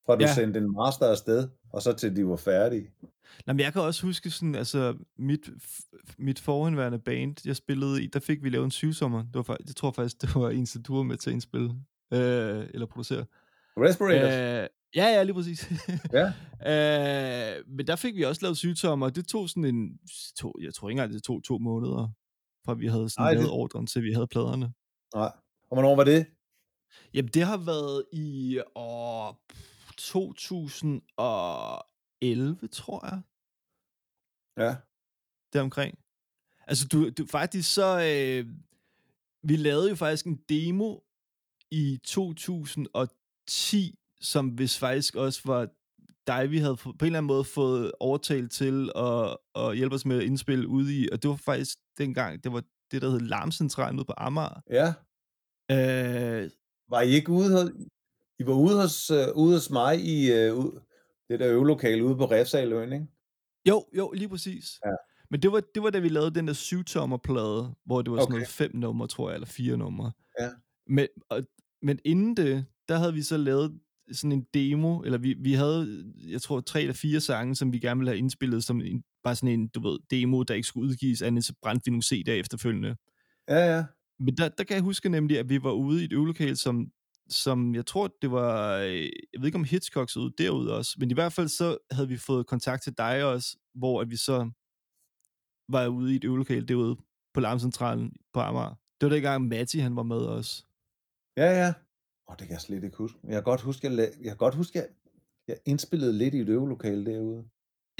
Speaker 2: fra du
Speaker 1: Ja.
Speaker 2: sendte en master afsted, og så til de var færdige.
Speaker 1: Nå, men jeg kan også huske sådan, altså, mit, mit forhenværende band, jeg spillede i, der fik vi lavet en syvsommer. Det var, jeg tror faktisk, det var en, som du var med til at indspille, øh, eller producere.
Speaker 2: Respirators?
Speaker 1: Øh, ja, ja, lige præcis.
Speaker 2: Ja.
Speaker 1: øh, men der fik vi også lavet syvtommer, og det tog sådan en, to, jeg tror ikke engang, det tog to måneder, fra vi havde sådan
Speaker 2: Ej,
Speaker 1: lavet
Speaker 2: det-
Speaker 1: ordren, til vi havde pladerne.
Speaker 2: Nej. Og hvornår var det?
Speaker 1: Jamen, det har været i år 2011, tror jeg.
Speaker 2: Ja.
Speaker 1: deromkring. Altså, du, du faktisk så... Øh, vi lavede jo faktisk en demo i 2010, som hvis faktisk også var dig, vi havde på en eller anden måde fået overtalt til at, at hjælpe os med at indspille ude i, og det var faktisk dengang, det var det, der hed Larmcentralen ude på Amager.
Speaker 2: Ja.
Speaker 1: Øh,
Speaker 2: Var I ikke ude hos, I var ude hos, øh, ude hos mig i øh, ud, det der øvelokale ude på Refsaløen, ikke?
Speaker 1: jo, jo, lige præcis.
Speaker 2: Ja.
Speaker 1: Men det var, det var da vi lavede den der syvtommerplade, hvor det var sådan
Speaker 2: Okay.
Speaker 1: noget fem numre, tror jeg, eller fire numre.
Speaker 2: Ja.
Speaker 1: Men, og, men inden det, der havde vi så lavet sådan en demo, eller vi, vi havde, jeg tror, tre eller fire sange, som vi gerne ville have indspillet, som en, bare sådan en, du ved, demo, der ikke skulle udgives, andet så brændte vi nogle CD'er efterfølgende.
Speaker 2: Ja, ja.
Speaker 1: Men der, der kan jeg huske nemlig, at vi var ude i et øvelokale, som, som jeg tror, det var, øh, jeg ved ikke om Hitchcock så ud derude også, men i hvert fald så havde vi fået kontakt til dig også, hvor at vi så var ude i et øvelokale derude på Larmcentralen på Amager. Det var dengang Matti, han var med os.
Speaker 2: Ja, ja. Åh, det kan jeg slet ikke huske. Jeg kan godt huske, jeg, la- jeg, kan godt huske, jeg, jeg indspillede lidt i et øvelokale derude.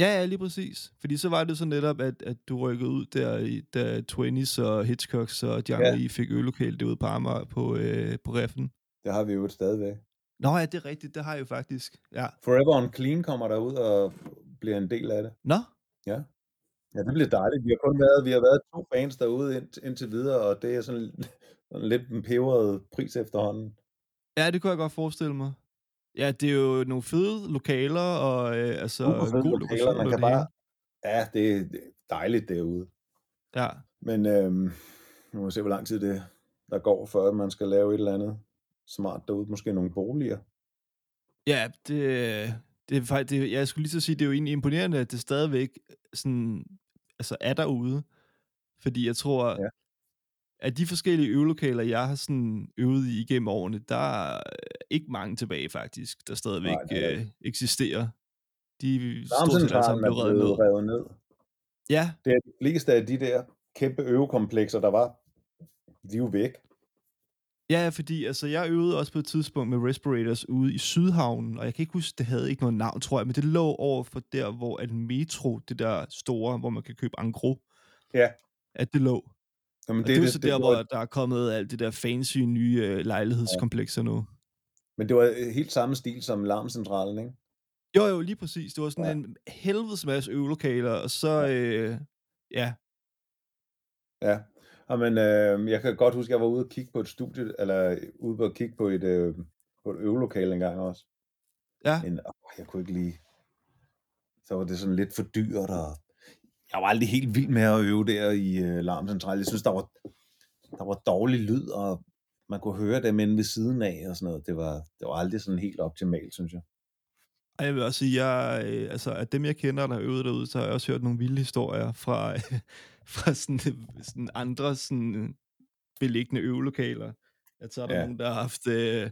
Speaker 1: Ja, ja, lige præcis. Fordi så var det så netop, at, at du rykkede ud der, i, da Twenties og Hitchcocks og andre,
Speaker 2: Ja.
Speaker 1: I fik øvelokale derude på Amager på, øh, på Reffen.
Speaker 2: Det har vi jo stadigvæk.
Speaker 1: Nå ja, det er rigtigt, det har jeg jo faktisk. Ja.
Speaker 2: Forever on Clean kommer derud og bliver en del af det.
Speaker 1: Nå,
Speaker 2: Ja, det bliver dejligt. Vi har kun været, vi har været to bands derude ind, indtil videre, og det er sådan, sådan lidt en peberet pris efterhånden.
Speaker 1: ja, det kunne jeg godt forestille mig. Ja, det er jo nogle fede lokaler, og øh, altså
Speaker 2: Super fede
Speaker 1: en god
Speaker 2: lokaler, man kan
Speaker 1: det
Speaker 2: bare, ja, det, er- dejligt derude.
Speaker 1: Ja.
Speaker 2: Men øhm, nu må se, hvor lang tid det der går, før man skal lave et eller andet smart derude. Måske nogle boliger.
Speaker 1: Ja, det, det er faktisk, det, jeg skulle lige så sige, det er jo egentlig imponerende, at det stadigvæk sådan, altså er derude. Fordi jeg tror,
Speaker 2: Ja.
Speaker 1: At de forskellige øvelokaler, jeg har sådan øvet i igennem årene, der er ikke mange tilbage faktisk, der stadigvæk
Speaker 2: Nej, det er
Speaker 1: øh, eksisterer. De er stort set alle sammen blevet revet ned.
Speaker 2: revet ned.
Speaker 1: Ja,
Speaker 2: Det er de fleste af de der kæmpe øvekomplekser, der var, de er jo væk.
Speaker 1: Ja, fordi altså, jeg øvede også på et tidspunkt med Respirators ude i Sydhavnen, og jeg kan ikke huske, det havde ikke noget navn, tror jeg, men det lå over for der, hvor at Metro, det der store, hvor man kan købe angro,
Speaker 2: Ja.
Speaker 1: at det lå.
Speaker 2: Jamen,
Speaker 1: Og det, det er jo så der,
Speaker 2: var-
Speaker 1: hvor der er kommet alt det der fancy nye øh, lejlighedskomplekser nu.
Speaker 2: Men det var helt samme stil som Larmcentralen, ikke?
Speaker 1: Jo, jo, lige præcis. Det var sådan
Speaker 2: Ja.
Speaker 1: ja. en helvedes masse øvelokaler, og så, øh, ja,
Speaker 2: Ja. Jamen, øh, jeg kan godt huske, at jeg var ude og kigge på et studie, eller ude på at kigge på et, øh, på et øvelokale engang også.
Speaker 1: ja,
Speaker 2: Men åh, jeg kunne ikke lige... Så var det sådan lidt for dyrt, og jeg var aldrig helt vild med at øve der i øh, Larmcentralen. Jeg synes, der var, der var dårlig lyd, og man kunne høre dem inde ved siden af og sådan noget. Det var, det var aldrig sådan helt optimalt, synes jeg.
Speaker 1: Og jeg vil også sige, jeg, øh, altså, at dem, jeg kender, der har øvet derude, så har jeg også hørt nogle vilde historier fra, fra sådan, sådan andre sådan, beliggende øvelokaler. At så er der
Speaker 2: ja.
Speaker 1: nogen, der har haft øh,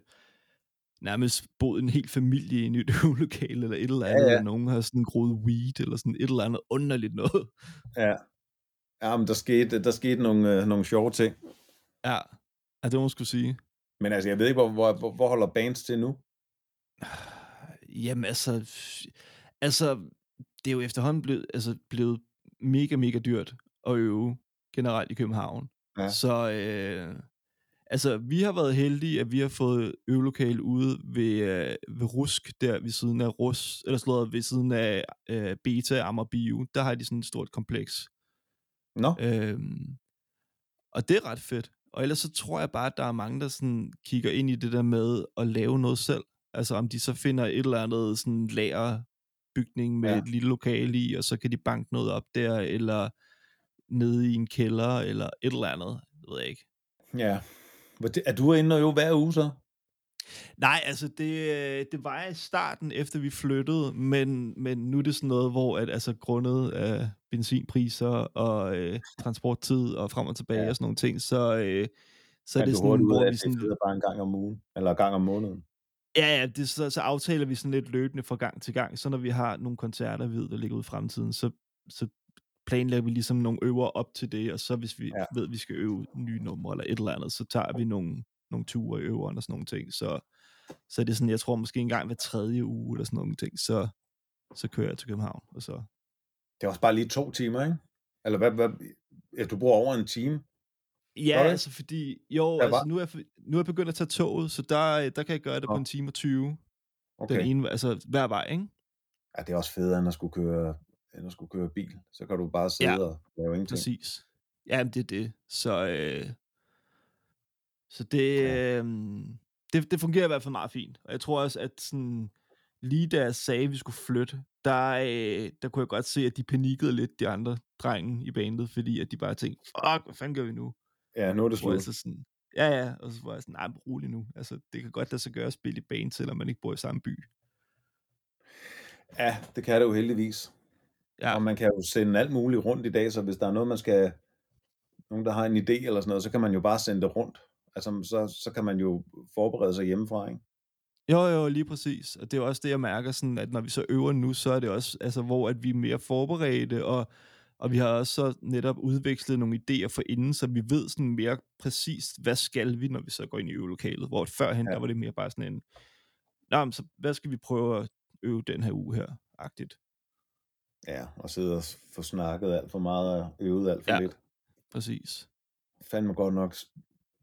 Speaker 1: nærmest boet en hel familie i et nyt øvelokale, eller et eller andet,
Speaker 2: ja.
Speaker 1: ja. nogen har sådan groet weed, eller sådan et eller andet underligt noget.
Speaker 2: Ja. Ja, men der skete, der skete nogle, øh, nogle sjove ting.
Speaker 1: Ja, ja det må man skulle sige.
Speaker 2: Men altså, jeg ved ikke, hvor, hvor, hvor, hvor holder bands til nu?
Speaker 1: Jamen altså, altså, det er jo efterhånden blevet, altså, blevet mega, mega dyrt at øve generelt i København.
Speaker 2: Ja.
Speaker 1: Så øh, altså, vi har været heldige, at vi har fået øvelokale ude ved, øh, ved Rusk, der ved siden af Rus, eller slået ved siden af øh, Beta Amager Bio. Der har de sådan et stort kompleks.
Speaker 2: Nå,
Speaker 1: Øhm, og det er ret fedt. Og ellers så tror jeg bare, at der er mange, der sådan kigger ind i det der med at lave noget selv. Altså om de så finder et eller andet sådan lagerbygning med
Speaker 2: Ja.
Speaker 1: et lille lokale i, og så kan de banke noget op der, eller nede i en kælder, eller et eller andet. Det ved jeg ikke.
Speaker 2: ja. Det- Er du inde og øve hver uge så?
Speaker 1: Nej, altså det, øh, det var i starten, efter vi flyttede, men, men nu er det sådan noget, hvor at, altså grundet af benzinpriser og øh, transporttid og frem og tilbage
Speaker 2: Ja.
Speaker 1: og sådan nogle ting, så, øh, så er det sådan,
Speaker 2: af,
Speaker 1: hvor vi
Speaker 2: det
Speaker 1: sådan...
Speaker 2: federe bare en gang om ugen? Eller en gang om måneden?
Speaker 1: Ja, ja, det, så, så aftaler vi sådan lidt løbende fra gang til gang, så når vi har nogle koncerter, vi ved, der ligger ud i fremtiden, så, så planlægger vi ligesom nogle øver op til det, og så hvis vi
Speaker 2: Ja.
Speaker 1: ved, at vi skal øve nye numre eller et eller andet, så tager vi nogle, nogle ture i øveren og sådan nogle ting, så, så er det sådan, jeg tror måske en gang hver tredje uge eller sådan nogle ting, så, så kører jeg til København, og så...
Speaker 2: Det er også bare lige to timer, ikke? Eller hvad, hvad ja, du bruger over en time?
Speaker 1: Ja,
Speaker 2: det?
Speaker 1: altså fordi, jo,
Speaker 2: Ja,
Speaker 1: altså nu er, jeg, nu er jeg begyndt at tage toget, så der, der kan jeg gøre det
Speaker 2: Nå.
Speaker 1: på en time og 20,
Speaker 2: Okay.
Speaker 1: den ene, altså hver vej, ikke?
Speaker 2: Ja, det er også federe, end at skulle køre, end at skulle køre bil. Så kan du bare sidde
Speaker 1: Ja.
Speaker 2: og lave ingenting.
Speaker 1: Præcis. Jamen, det er det. Så, øh, så det,
Speaker 2: Ja.
Speaker 1: øh, det, det fungerer i hvert fald meget fint. Og jeg tror også, at sådan, lige da jeg sagde, at vi skulle flytte, der, øh, der kunne jeg godt se, at de panikkede lidt, de andre drenge i bandet, fordi at de bare tænkte, fuck, hvad fanden gør vi nu?
Speaker 2: Ja, nu er det slut.
Speaker 1: så sådan, ja, ja, og så var jeg sådan, nej, rolig nu. Altså, det kan godt lade sig gøre at spille i band, selvom man ikke bor i samme by.
Speaker 2: Ja, det kan det jo heldigvis.
Speaker 1: Ja,
Speaker 2: Og man kan jo sende alt muligt rundt i dag, så hvis der er noget, man skal... Nogen, der har en idé eller sådan noget, så kan man jo bare sende det rundt. Altså, så, så kan man jo forberede sig hjemmefra, ikke?
Speaker 1: Jo, jo, lige præcis. Og det er også det, jeg mærker, sådan, at når vi så øver nu, så er det også, altså, hvor at vi er mere forberedte, og, og vi har også så netop udvekslet nogle idéer for inden, så vi ved sådan mere præcist, hvad skal vi, når vi så går ind i øvelokalet. Hvor førhen,
Speaker 2: ja.
Speaker 1: der var det mere bare sådan en, Nå, men så hvad skal vi prøve at øve den her uge her, agtigt.
Speaker 2: Ja, og sidde og få snakket alt for meget og øvet alt for
Speaker 1: Ja.
Speaker 2: lidt.
Speaker 1: Præcis.
Speaker 2: Fandme godt nok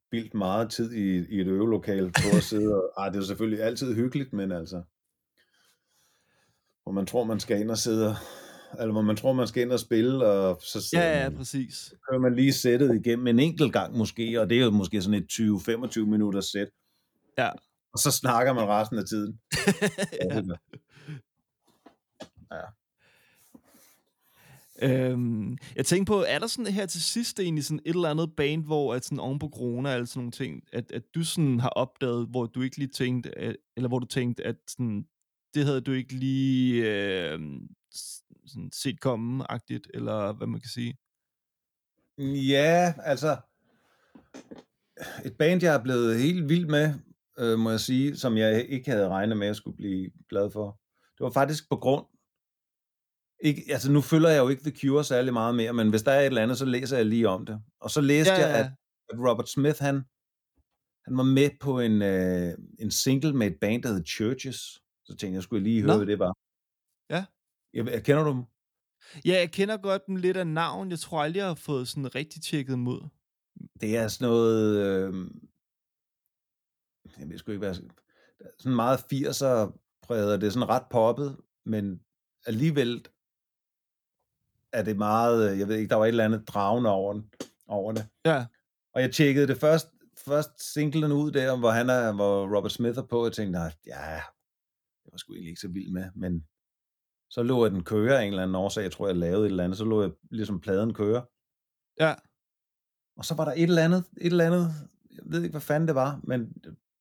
Speaker 2: spildt meget tid i, i et øvelokale på at sidde og... Ej, det er jo selvfølgelig altid hyggeligt, men altså... Hvor man tror, man skal ind og sidde og- eller hvor man tror, man skal ind og spille, og så
Speaker 1: Ja, ja, præcis.
Speaker 2: kører man lige sættet igennem en enkelt gang måske, og det er jo måske sådan et 20-25 minutters sæt.
Speaker 1: Ja.
Speaker 2: Og så snakker man resten af tiden.
Speaker 1: ja.
Speaker 2: Ja.
Speaker 1: Øhm, jeg tænkte på, er der sådan her til sidst egentlig sådan et eller andet band, hvor at sådan oven på corona eller sådan nogle ting, at, at du sådan har opdaget, hvor du ikke lige tænkte, at, eller hvor du tænkte, at sådan, det havde du ikke lige øh, sådan set komme-agtigt, eller hvad man kan sige.
Speaker 2: Ja, altså et band, jeg er blevet helt vild med, øh, må jeg sige, som jeg ikke havde regnet med, at jeg skulle blive glad for. Det var faktisk på grund, ikke, altså nu følger jeg jo ikke The Cure særlig meget mere, men hvis der er et eller andet, så læser jeg lige om det. Og så læste
Speaker 1: Ja,
Speaker 2: jeg,
Speaker 1: ja.
Speaker 2: at, at Robert Smith, han, han var med på en, øh, en single med et band, der hed Churches. Så tænkte jeg, jeg skulle lige høre,
Speaker 1: Nå.
Speaker 2: hvad det var.
Speaker 1: Ja.
Speaker 2: Jeg, jeg kender du dem?
Speaker 1: Ja, jeg kender godt dem lidt af navn. Jeg tror aldrig, jeg har fået sådan rigtig tjekket dem ud.
Speaker 2: Det er sådan noget... Øh, jeg ved sgu ikke, hvad jeg. Sådan meget 80'er præget. Det er sådan ret poppet, men alligevel er det meget... øh, Jeg ved ikke, der var et eller andet dragende over, den, over det.
Speaker 1: Ja,
Speaker 2: Og jeg tjekkede det først, først singlen ud der, hvor, han er, hvor Robert Smith er på, og jeg tænkte, nej, ja, det var sgu egentlig ikke så vild med, men så lå jeg den køre af en eller anden årsag, jeg tror, jeg lavede et eller andet, så lå jeg ligesom pladen køre,
Speaker 1: ja,
Speaker 2: Og så var der et eller andet, et eller andet, jeg ved ikke, hvad fanden det var, men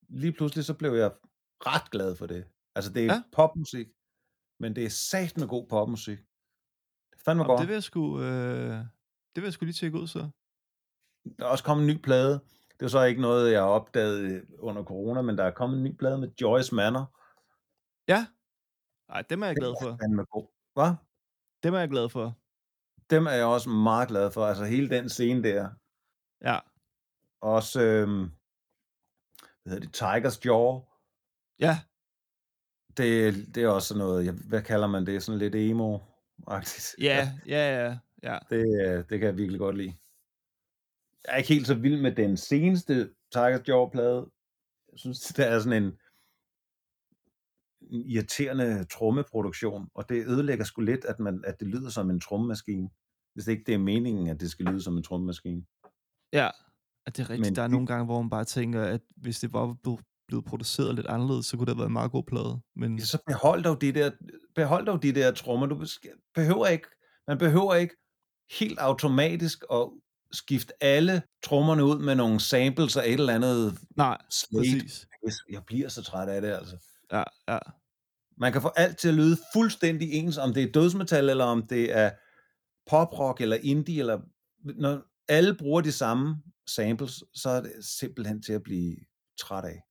Speaker 2: lige pludselig så blev jeg ret glad for det. Altså det er
Speaker 1: ja.
Speaker 2: popmusik, Men det er sat med god popmusik. Fandme
Speaker 1: Jamen,
Speaker 2: godt.
Speaker 1: det vil jeg sgu, øh, det vil jeg sgu lige tjekke ud, så.
Speaker 2: Der er også kommet en ny plade. Det er så ikke noget, jeg har opdaget øh, under corona, men der er kommet en ny plade med Joyce Manor.
Speaker 1: Ja. Ej, dem er jeg glad for.
Speaker 2: Den er god. Hvad?
Speaker 1: Dem er jeg glad for.
Speaker 2: Dem er jeg også meget glad for. Altså hele den scene der.
Speaker 1: Ja.
Speaker 2: Også, øhm, hvad hedder det, Tiger's Jaw.
Speaker 1: Ja,
Speaker 2: Det, det er også noget, jeg, hvad kalder man det? Sådan lidt emo-agtigt.
Speaker 1: ja, ja, ja, ja.
Speaker 2: Det, øh, det kan jeg virkelig godt lide. Jeg er ikke helt så vild med den seneste Tiger's Jaw-plade. Jeg synes, det er sådan en, en irriterende trommeproduktion, og det ødelægger sgu lidt, at, man, at det lyder som en trommemaskine. Hvis det ikke det er meningen, at det skal lyde som en trommemaskine.
Speaker 1: Ja, at det er rigtigt.
Speaker 2: Men
Speaker 1: der er nogle gange, hvor man bare tænker, at hvis det var blevet, produceret lidt anderledes, så kunne det have været en meget god plade. Men
Speaker 2: Ja, så behold dog de der, behold dog de der trommer. Du behøver ikke, man behøver ikke helt automatisk at skifte alle trommerne ud med nogle samples af et eller andet
Speaker 1: nej,
Speaker 2: slate.
Speaker 1: præcis.
Speaker 2: Jeg bliver så træt af det, altså.
Speaker 1: Ja, ja.
Speaker 2: Man kan få alt til at lyde fuldstændig ens, om det er dødsmetal, eller om det er poprock, eller indie, eller når alle bruger de samme samples, så er det simpelthen til at blive træt af.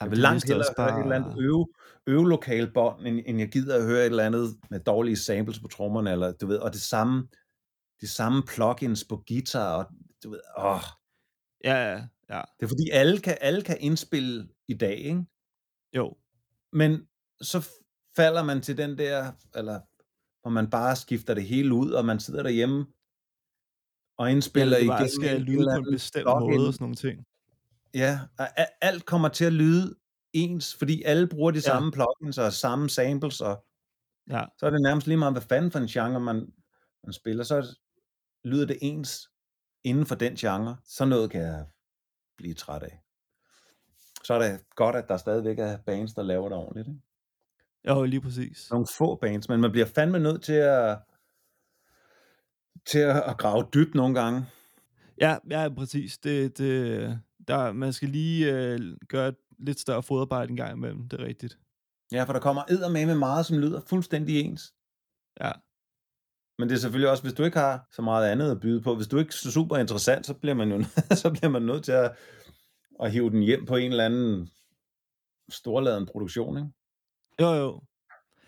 Speaker 2: Jeg vil langt hellere
Speaker 1: også
Speaker 2: høre et eller andet øve, øvelokal bånd, end, end jeg gider at høre et eller andet med dårlige samples på trommerne, eller du ved, og det samme, de samme plugins på guitar, og du ved, åh,
Speaker 1: Ja, ja, ja.
Speaker 2: det er fordi alle kan, alle kan indspille i dag, ikke?
Speaker 1: Jo.
Speaker 2: Men så falder man til den der, eller hvor man bare skifter det hele ud, og man sidder derhjemme og indspiller
Speaker 1: bare
Speaker 2: igennem
Speaker 1: skal lyde på en bestemt måde og sådan nogle ting.
Speaker 2: Ja, alt kommer til at lyde ens, fordi alle bruger de
Speaker 1: Ja.
Speaker 2: samme plugins og samme samples, og
Speaker 1: Ja,
Speaker 2: så er det nærmest lige meget, hvad fanden for en genre man, man spiller, så er det- lyder det ens inden for den genre. Så noget kan jeg blive træt af. Så er det godt, at der stadigvæk er bands, der laver det ordentligt. Ikke?
Speaker 1: jo, lige præcis.
Speaker 2: Nogle få bands, men man bliver fandme nødt til at til at grave dybt nogle gange.
Speaker 1: Ja, ja, præcis. Det, det, der, man skal lige øh, gøre et lidt større fodarbejde en gang imellem, det er rigtigt.
Speaker 2: Ja, for der kommer eddermame med meget, som lyder fuldstændig ens.
Speaker 1: Ja,
Speaker 2: Men det er selvfølgelig også, hvis du ikke har så meget andet at byde på, hvis du ikke er super interessant, så bliver man jo så bliver man nødt til at, at hive den hjem på en eller anden storladen produktion, ikke?
Speaker 1: jo, jo.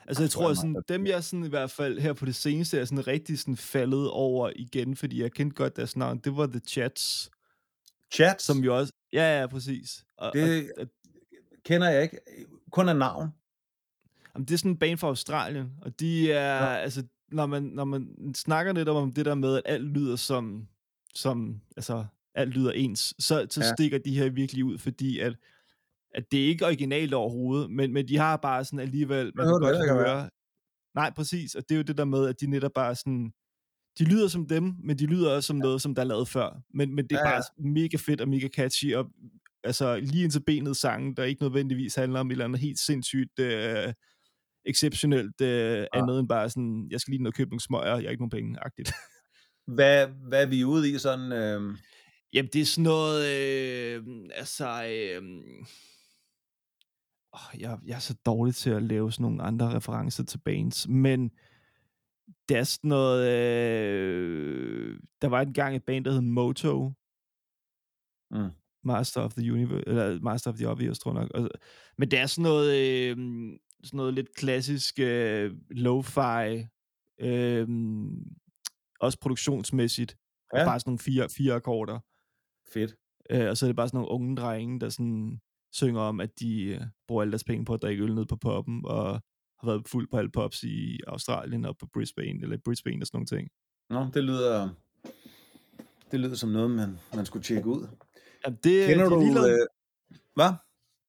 Speaker 1: Altså, jeg
Speaker 2: tror
Speaker 1: at sådan, dem jeg sådan, i hvert fald her på det seneste er sådan rigtig sådan faldet over igen, fordi jeg kendte godt deres navn, det var The Chats,
Speaker 2: Chats,
Speaker 1: som jo også... Ja, ja, præcis. Og,
Speaker 2: det
Speaker 1: og,
Speaker 2: kender jeg ikke. Kun af navn.
Speaker 1: Jamen, det er sådan en band fra Australien, og de er,
Speaker 2: Ja.
Speaker 1: altså, når man, når man snakker lidt om det der med, at alt lyder som, som altså, alt lyder ens, så, så
Speaker 2: Ja.
Speaker 1: stikker de her virkelig ud, fordi at, at det er ikke originalt overhovedet, men, men de har bare sådan alligevel, man
Speaker 2: behøver
Speaker 1: kan
Speaker 2: det
Speaker 1: godt høre, nej, præcis, og det er jo det der med, at de netop bare sådan, de lyder som dem, men de lyder også som noget, som der er lavet før, men, men det er
Speaker 2: Ja,
Speaker 1: ja,
Speaker 2: ja.
Speaker 1: bare mega fedt og mega catchy, og altså lige indtil benet sangen, der ikke nødvendigvis handler om et eller andet helt sindssygt øh, exceptionelt øh, andet end bare sådan, jeg skal lige ned og købe nogle smøger, jeg har ikke nogen penge, agtigt.
Speaker 2: Hvad, hvad er vi ude i sådan... Øh...
Speaker 1: Jamen, det er sådan noget, øh, altså, øh, åh, jeg, jeg er så dårlig til at lave sådan nogle andre referencer til bands, men det er sådan noget, øh, der var engang et band, der hed Moto,
Speaker 2: Mm.
Speaker 1: Master of the Universe, eller Master of the Obvious, tror jeg nok. Men det er sådan noget, øh, sådan noget lidt klassisk øh, lo-fi, øh, også produktionsmæssigt. Ja. Bare sådan nogle fire, fire akkorder.
Speaker 2: Fedt.
Speaker 1: Øh, og så er det bare sådan nogle unge drenge, der sådan synger om, at de øh, bruger alle deres penge på at drikke øl ned på poppen, og har været fuld på alle pops i Australien og på Brisbane, eller Brisbane og sådan nogle ting.
Speaker 2: Nå, det lyder... Det lyder som noget, man, man skulle tjekke ud.
Speaker 1: Jamen, det,
Speaker 2: Kender
Speaker 1: de
Speaker 2: du...
Speaker 1: lige lavet,
Speaker 2: Øh... Hvad?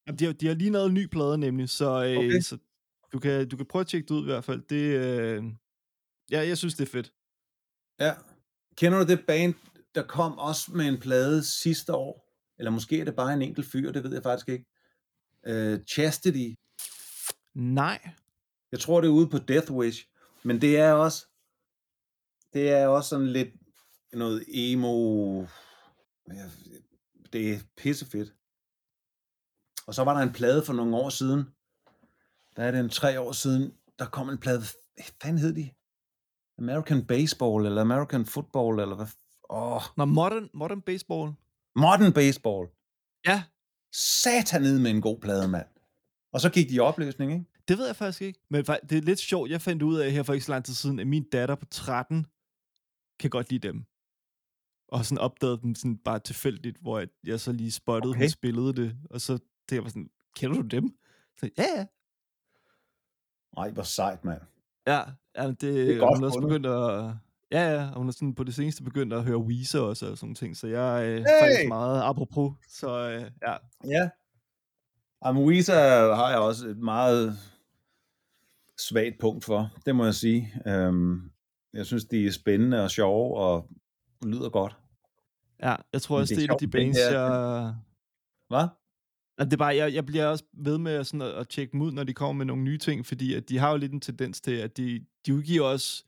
Speaker 1: Jamen, de, har, de har lige lavet en ny plade nemlig, så, øh,
Speaker 2: Okay.
Speaker 1: så du, kan, du kan prøve at tjekke det ud i hvert fald. Det, øh, ja, jeg synes, det er fedt.
Speaker 2: Ja. Kender du det band, der kom også med en plade sidste år? Eller måske er det bare en enkelt fyr, det ved jeg faktisk ikke. Uh, Chastity.
Speaker 1: Nej.
Speaker 2: Jeg tror, det er ude på Death Wish. Men det er også... Det er også sådan lidt noget emo... Det er pissefedt. Og så var der en plade for nogle år siden. Der er det en tre år siden. der kom en plade, hvad fanden hed de? American Baseball, eller American Football, eller hvad? Åh, oh,
Speaker 1: Nå, modern, modern baseball.
Speaker 2: Modern Baseball.
Speaker 1: Ja,
Speaker 2: Satan ned med en god plade, mand. Og så gik de i opløsning, ikke?
Speaker 1: Det ved jeg faktisk ikke. Men det er lidt sjovt, jeg fandt ud af her for ikke så lang tid siden, at min datter på 13 kan godt lide dem. Og sådan opdagede dem sådan bare tilfældigt, hvor jeg, jeg så lige spottede, okay. Hun spillede det. Og så det var sådan, kender du dem? Så, ja, ja.
Speaker 2: Nej, hvor sejt, mand.
Speaker 1: Ja, ja det,
Speaker 2: Det er godt
Speaker 1: hun også begyndt at... Ja, ja, og hun er sådan på det seneste begyndt at høre Weezer også og sådan nogle ting, så jeg er øh,
Speaker 2: Hey!
Speaker 1: faktisk meget apropos, så øh, ja.
Speaker 2: Ja. Jamen, Weezer har jeg også et meget svagt punkt for, det må jeg sige. Øhm, jeg synes, de er spændende og sjove og lyder godt.
Speaker 1: Ja, jeg tror også,
Speaker 2: det
Speaker 1: det
Speaker 2: er
Speaker 1: er et af de bands, jeg...
Speaker 2: Hvad?
Speaker 1: Det er bare, jeg, jeg bliver også ved med sådan at, at tjekke dem ud, når de kommer med nogle nye ting, fordi at de har jo lidt en tendens til, at de, de udgiver også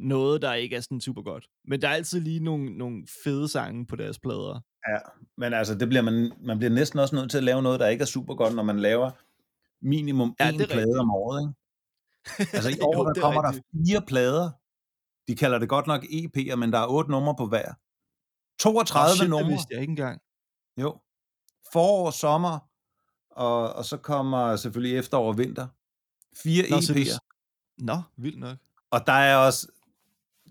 Speaker 1: noget, der ikke er sådan super godt. Men der er altid lige nogle, nogle fede sange på deres plader.
Speaker 2: Ja, men altså, det bliver man, man bliver næsten også nødt til at lave noget, der ikke er super godt, når man laver minimum
Speaker 1: Ja, det
Speaker 2: én
Speaker 1: er
Speaker 2: plade
Speaker 1: rigtigt.
Speaker 2: om året, ikke? Altså i år,
Speaker 1: Jo,
Speaker 2: der
Speaker 1: det er
Speaker 2: kommer der
Speaker 1: rigtigt.
Speaker 2: fire plader. De kalder det godt nok EP'er, men der er otte numre på hver. 32
Speaker 1: Nå, shit, det
Speaker 2: numre.
Speaker 1: vidste jeg ikke engang.
Speaker 2: Jo. Forår, sommer, og, og så kommer selvfølgelig efterår og vinter. Fire
Speaker 1: Nå,
Speaker 2: EP'er.
Speaker 1: Nå, vildt nok.
Speaker 2: Og der er også,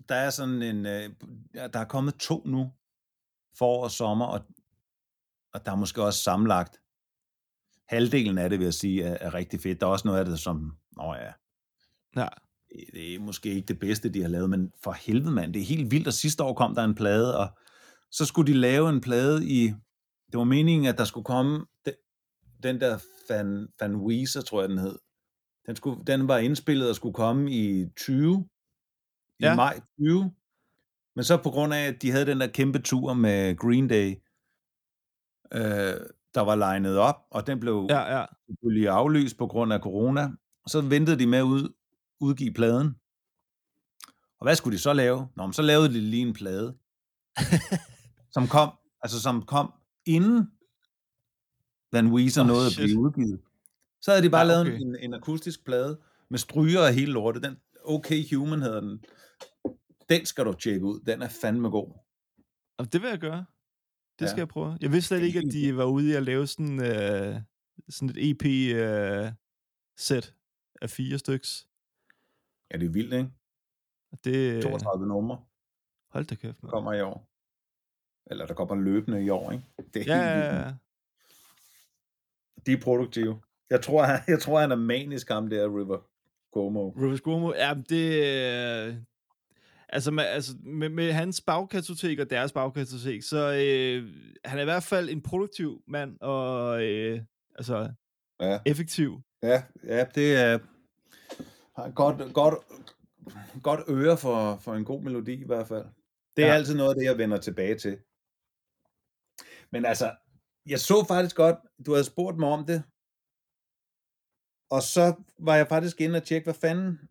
Speaker 2: der er sådan en, øh, der er kommet to nu, forår og sommer, og, og der er måske også sammenlagt, halvdelen af det, vil jeg sige, er, er rigtig fedt. Der er også noget af det, som, nå ja,
Speaker 1: Ja.
Speaker 2: det, er måske ikke det bedste, de har lavet, men for helvede mand, det er helt vildt, og sidste år kom der en plade, og så skulle de lave en plade i, det var meningen, at der skulle komme den, den der Van, Van Weezer, tror jeg den hed, den, skulle, den var indspillet og skulle komme i 20, i
Speaker 1: Ja.
Speaker 2: maj 20, men så på grund af, at de havde den der kæmpe tur med Green Day, øh, der var legnet op, og den blev
Speaker 1: Ja, ja.
Speaker 2: selvfølgelig aflyst på grund af corona. Så ventede de med at ud, udgive pladen. Og hvad skulle de så lave? Nå, men så lavede de lige en plade, som kom, altså som kom inden Van Weezer oh, nåede at
Speaker 1: shit.
Speaker 2: blive udgivet. Så havde de bare
Speaker 1: Ja,
Speaker 2: ja,
Speaker 1: okay.
Speaker 2: lavet en, en akustisk plade med stryger og hele lortet. Den Okay Human hedder den. Den skal du tjekke ud. Den er fandme god.
Speaker 1: Og det vil jeg gøre. Det
Speaker 2: Ja.
Speaker 1: skal jeg prøve. Jeg vidste slet ikke, at de var ude i at lave sådan, øh, sådan et EP-sæt af fire styks.
Speaker 2: Ja, det er vildt, ikke?
Speaker 1: Det,
Speaker 2: 32 numre
Speaker 1: hold da kæft, man.
Speaker 2: kommer i år. Eller der kommer løbende i år, ikke? Det er
Speaker 1: Ja,
Speaker 2: helt vildt.
Speaker 1: ja.
Speaker 2: De er produktive. Jeg tror, han, jeg tror, han er manisk, ham der, River Cuomo.
Speaker 1: Rivers Cuomo, ja, det... Øh, altså, med, altså med, med hans bagkartotek og deres bagkartotek, så øh, han er i hvert fald en produktiv mand, og øh, altså
Speaker 2: Ja,
Speaker 1: effektiv.
Speaker 2: ja, ja det er har godt, godt, godt øre for, for en god melodi i hvert fald. Det er
Speaker 1: Ja.
Speaker 2: altid noget af det, jeg vender tilbage til. Men altså, jeg så faktisk godt, du havde spurgt mig om det, og så var jeg faktisk inde og tjekke, hvad fanden,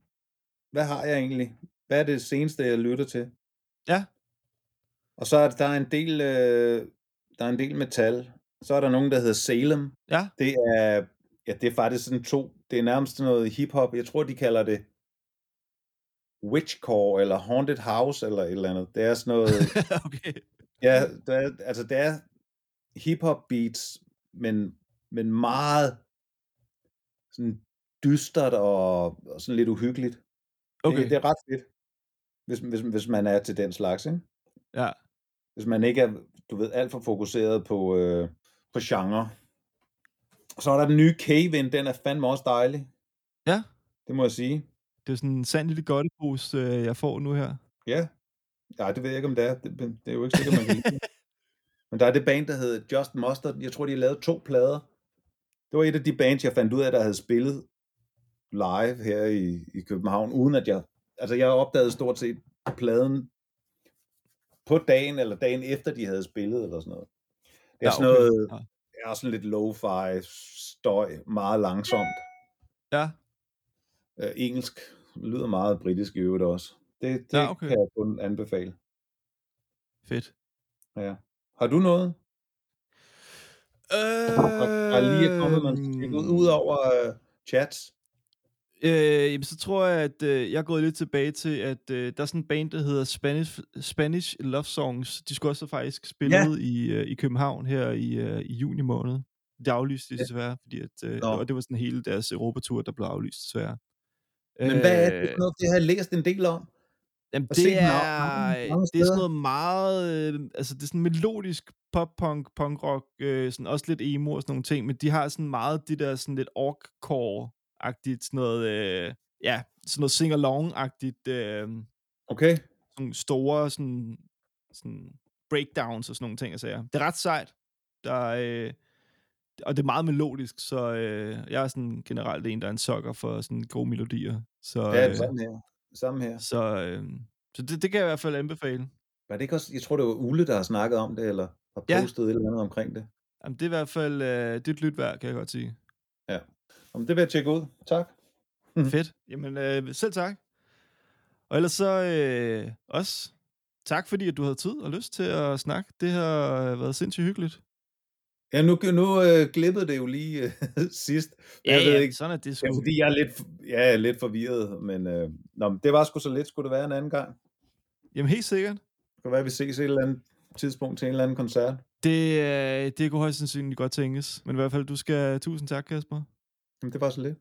Speaker 2: hvad har jeg egentlig? Hvad er det seneste, jeg lytter til?
Speaker 1: Ja.
Speaker 2: Og så er der er en del, øh, der er en del metal. Så er der nogen, der hedder Salem.
Speaker 1: Ja.
Speaker 2: Det er, ja, det er faktisk sådan to, det er nærmest noget hiphop. Jeg tror, de kalder det witchcore, eller haunted house, eller et eller andet. Det er sådan noget,
Speaker 1: okay.
Speaker 2: ja, det er, altså det er hiphop beats, men, men meget sådan dystert og, og sådan lidt uhyggeligt.
Speaker 1: Okay.
Speaker 2: Det, det er ret fedt, hvis, hvis, hvis man er til den slags, ikke?
Speaker 1: Ja.
Speaker 2: Hvis man ikke er, du ved, alt for fokuseret på, øh, på genre. Så er der den nye Cave-In, den er fandme også dejlig.
Speaker 1: Ja.
Speaker 2: Det må jeg sige.
Speaker 1: Det er sådan en sand lille godtepose, øh, jeg får nu her.
Speaker 2: Ja. Nej, det ved jeg ikke, om det er. Det, det er jo ikke sikkert, man kan lide. Men der er det band, der hedder Just Mustard. Jeg tror, de har lavet to plader. Det var et af de bands, jeg fandt ud af, der havde spillet live her i, i København, uden at jeg... Altså, jeg opdagede stort set pladen på dagen, eller dagen efter, de havde spillet, eller sådan noget. Det er
Speaker 1: Ja,
Speaker 2: sådan
Speaker 1: okay.
Speaker 2: noget... Er sådan lidt lo-fi støj, meget langsomt.
Speaker 1: Ja.
Speaker 2: Øh, engelsk lyder meget britisk i øvrigt også. Det, det
Speaker 1: Ja, okay.
Speaker 2: kan jeg kun anbefale.
Speaker 1: Fedt.
Speaker 2: Ja. Har du noget?
Speaker 1: Øh,
Speaker 2: Der, lige er kommet, man ud over uh, chats?
Speaker 1: Øh, jamen, så tror jeg, at øh, jeg er gået lidt tilbage til, at øh, der er sådan en band, der hedder Spanish, Spanish Love Songs. De skulle også faktisk spille
Speaker 2: Ja.
Speaker 1: i, øh, i København her i, øh, i juni måned. Det aflyste de desværre, fordi at, øh,
Speaker 2: Nå.
Speaker 1: og det var sådan hele deres Europatur, der blev aflyst desværre.
Speaker 2: Men hvad er det
Speaker 1: Øh,
Speaker 2: for noget, det har jeg læst en del om?
Speaker 1: Jamen, det er,
Speaker 2: mange- mange
Speaker 1: det er sådan noget meget, øh, altså det er sådan melodisk pop-punk, punkrock, øh, sådan også lidt emo og sådan nogle ting, men de har sådan meget det der sådan lidt orkcore-agtigt, sådan noget, øh, ja, sådan noget sing-along-agtigt, øh,
Speaker 2: Okay.
Speaker 1: sådan store sådan, sådan breakdowns og sådan nogle ting, jeg siger. Det er ret sejt. Der er, øh, og det er meget melodisk, så øh, jeg er sådan generelt en, der er en sokker for sådan gode melodier. Så,
Speaker 2: Ja, det er
Speaker 1: øh,
Speaker 2: samme her. Samme her.
Speaker 1: så, øh, så det, det kan jeg i hvert fald anbefale.
Speaker 2: Var det ikke også, jeg tror, det var Ulle, der har snakket om det, eller har
Speaker 1: Ja.
Speaker 2: postet et eller andet omkring det.
Speaker 1: Jamen, det er i hvert fald øh, det er et lyt værd, kan jeg godt sige.
Speaker 2: Om det vil jeg tjekke ud. Tak.
Speaker 1: Fedt. Jamen, øh, selv tak. Og ellers så øh, også tak, fordi at du havde tid og lyst til at snakke. Det har været sindssygt hyggeligt.
Speaker 2: Ja, nu, nu øh, glippede det jo lige øh, sidst.
Speaker 1: Ja,
Speaker 2: jeg ved
Speaker 1: ja,
Speaker 2: ikke,
Speaker 1: sådan er det sgu.
Speaker 2: er, fordi jeg er lidt, er lidt forvirret, men, øh, nå, men det var sgu så lidt. Skulle det være en anden gang?
Speaker 1: Jamen, helt sikkert.
Speaker 2: Det kan være, at vi ses et eller andet tidspunkt til en eller anden koncert.
Speaker 1: Det, øh, det kunne højst sandsynligt godt tænkes. Men i hvert fald, du skal... Tusind tak, Kasper.
Speaker 2: Jamen, det var så lidt.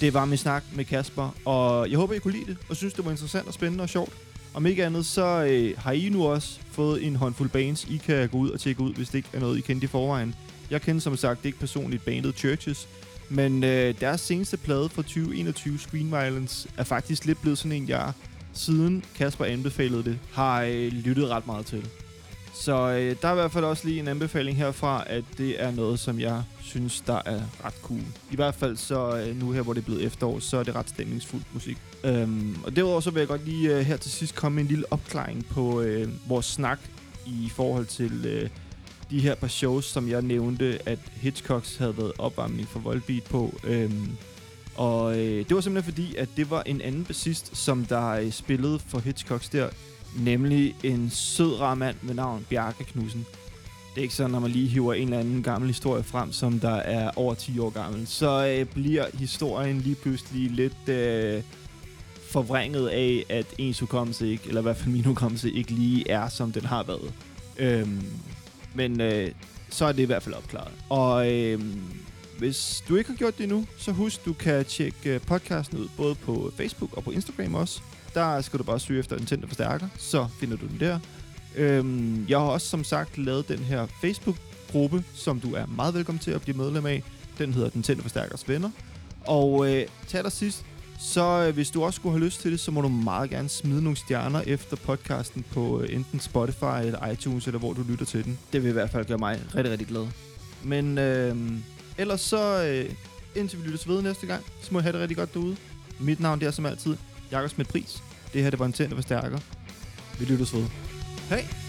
Speaker 1: Det var min snak med Kasper, og jeg håber, I kunne lide det, og synes, det var interessant og spændende og sjovt. Om ikke andet, så øh, har I nu også fået en håndfuld bands, I kan gå ud og tjekke ud, hvis det ikke er noget, I kendte i forvejen. Jeg kender som sagt ikke personligt bandet Churches, men øh, deres seneste plade fra 2021, Screen Violence, er faktisk lidt blevet sådan en, jeg siden Kasper anbefalede det, har øh, lyttet ret meget til. Så øh, der er i hvert fald også lige en anbefaling herfra, at det er noget, som jeg synes, der er ret cool. I hvert fald så øh, nu her, hvor det er blevet efterår, så er det ret stemningsfuld musik. Øhm, og derudover så vil jeg godt lige øh, her til sidst komme med en lille opklaring på øh, vores snak i forhold til øh, de her par shows, som jeg nævnte, at Hitchcocks havde været opvarmning for Volbeat på. Øhm, og øh, det var simpelthen fordi, at det var en anden bassist, som der øh, spillede for Hitchcocks der, nemlig en sød rar mand med navn Bjarke Knudsen. Det er ikke sådan, når man lige hiver en eller anden gammel historie frem, som der er over 10 år gammel, så øh, bliver historien lige pludselig lidt øh, forvrænget af, at ens hukommelse ikke, eller i hvert fald min hukommelse ikke lige er, som den har været. Øhm, men øh, så er det i hvert fald opklaret. Og øh, hvis du ikke har gjort det endnu, så husk, du kan tjekke øh, podcasten ud både på Facebook og på Instagram også. Der skal du bare søge efter en tændt forstærker, så finder du den der. Øhm, jeg har også som sagt lavet den her Facebook-gruppe, som du er meget velkommen til at blive medlem af. Den hedder Den Tændte Forstærkers Venner. Og øh, til allersidst, så øh, hvis du også skulle have lyst til det, så må du meget gerne smide nogle stjerner efter podcasten på øh, enten Spotify eller iTunes, eller hvor du lytter til den. Det vil i hvert fald gøre mig rigtig, rigtig glad. Men øh, ellers så, øh, indtil vi lyttes ved næste gang, så må jeg have det rigtig godt derude. Mit navn det er som altid Jakob Smidt Pris. Det her det var en tændte forstærker. Vi lyttes ved. Hej!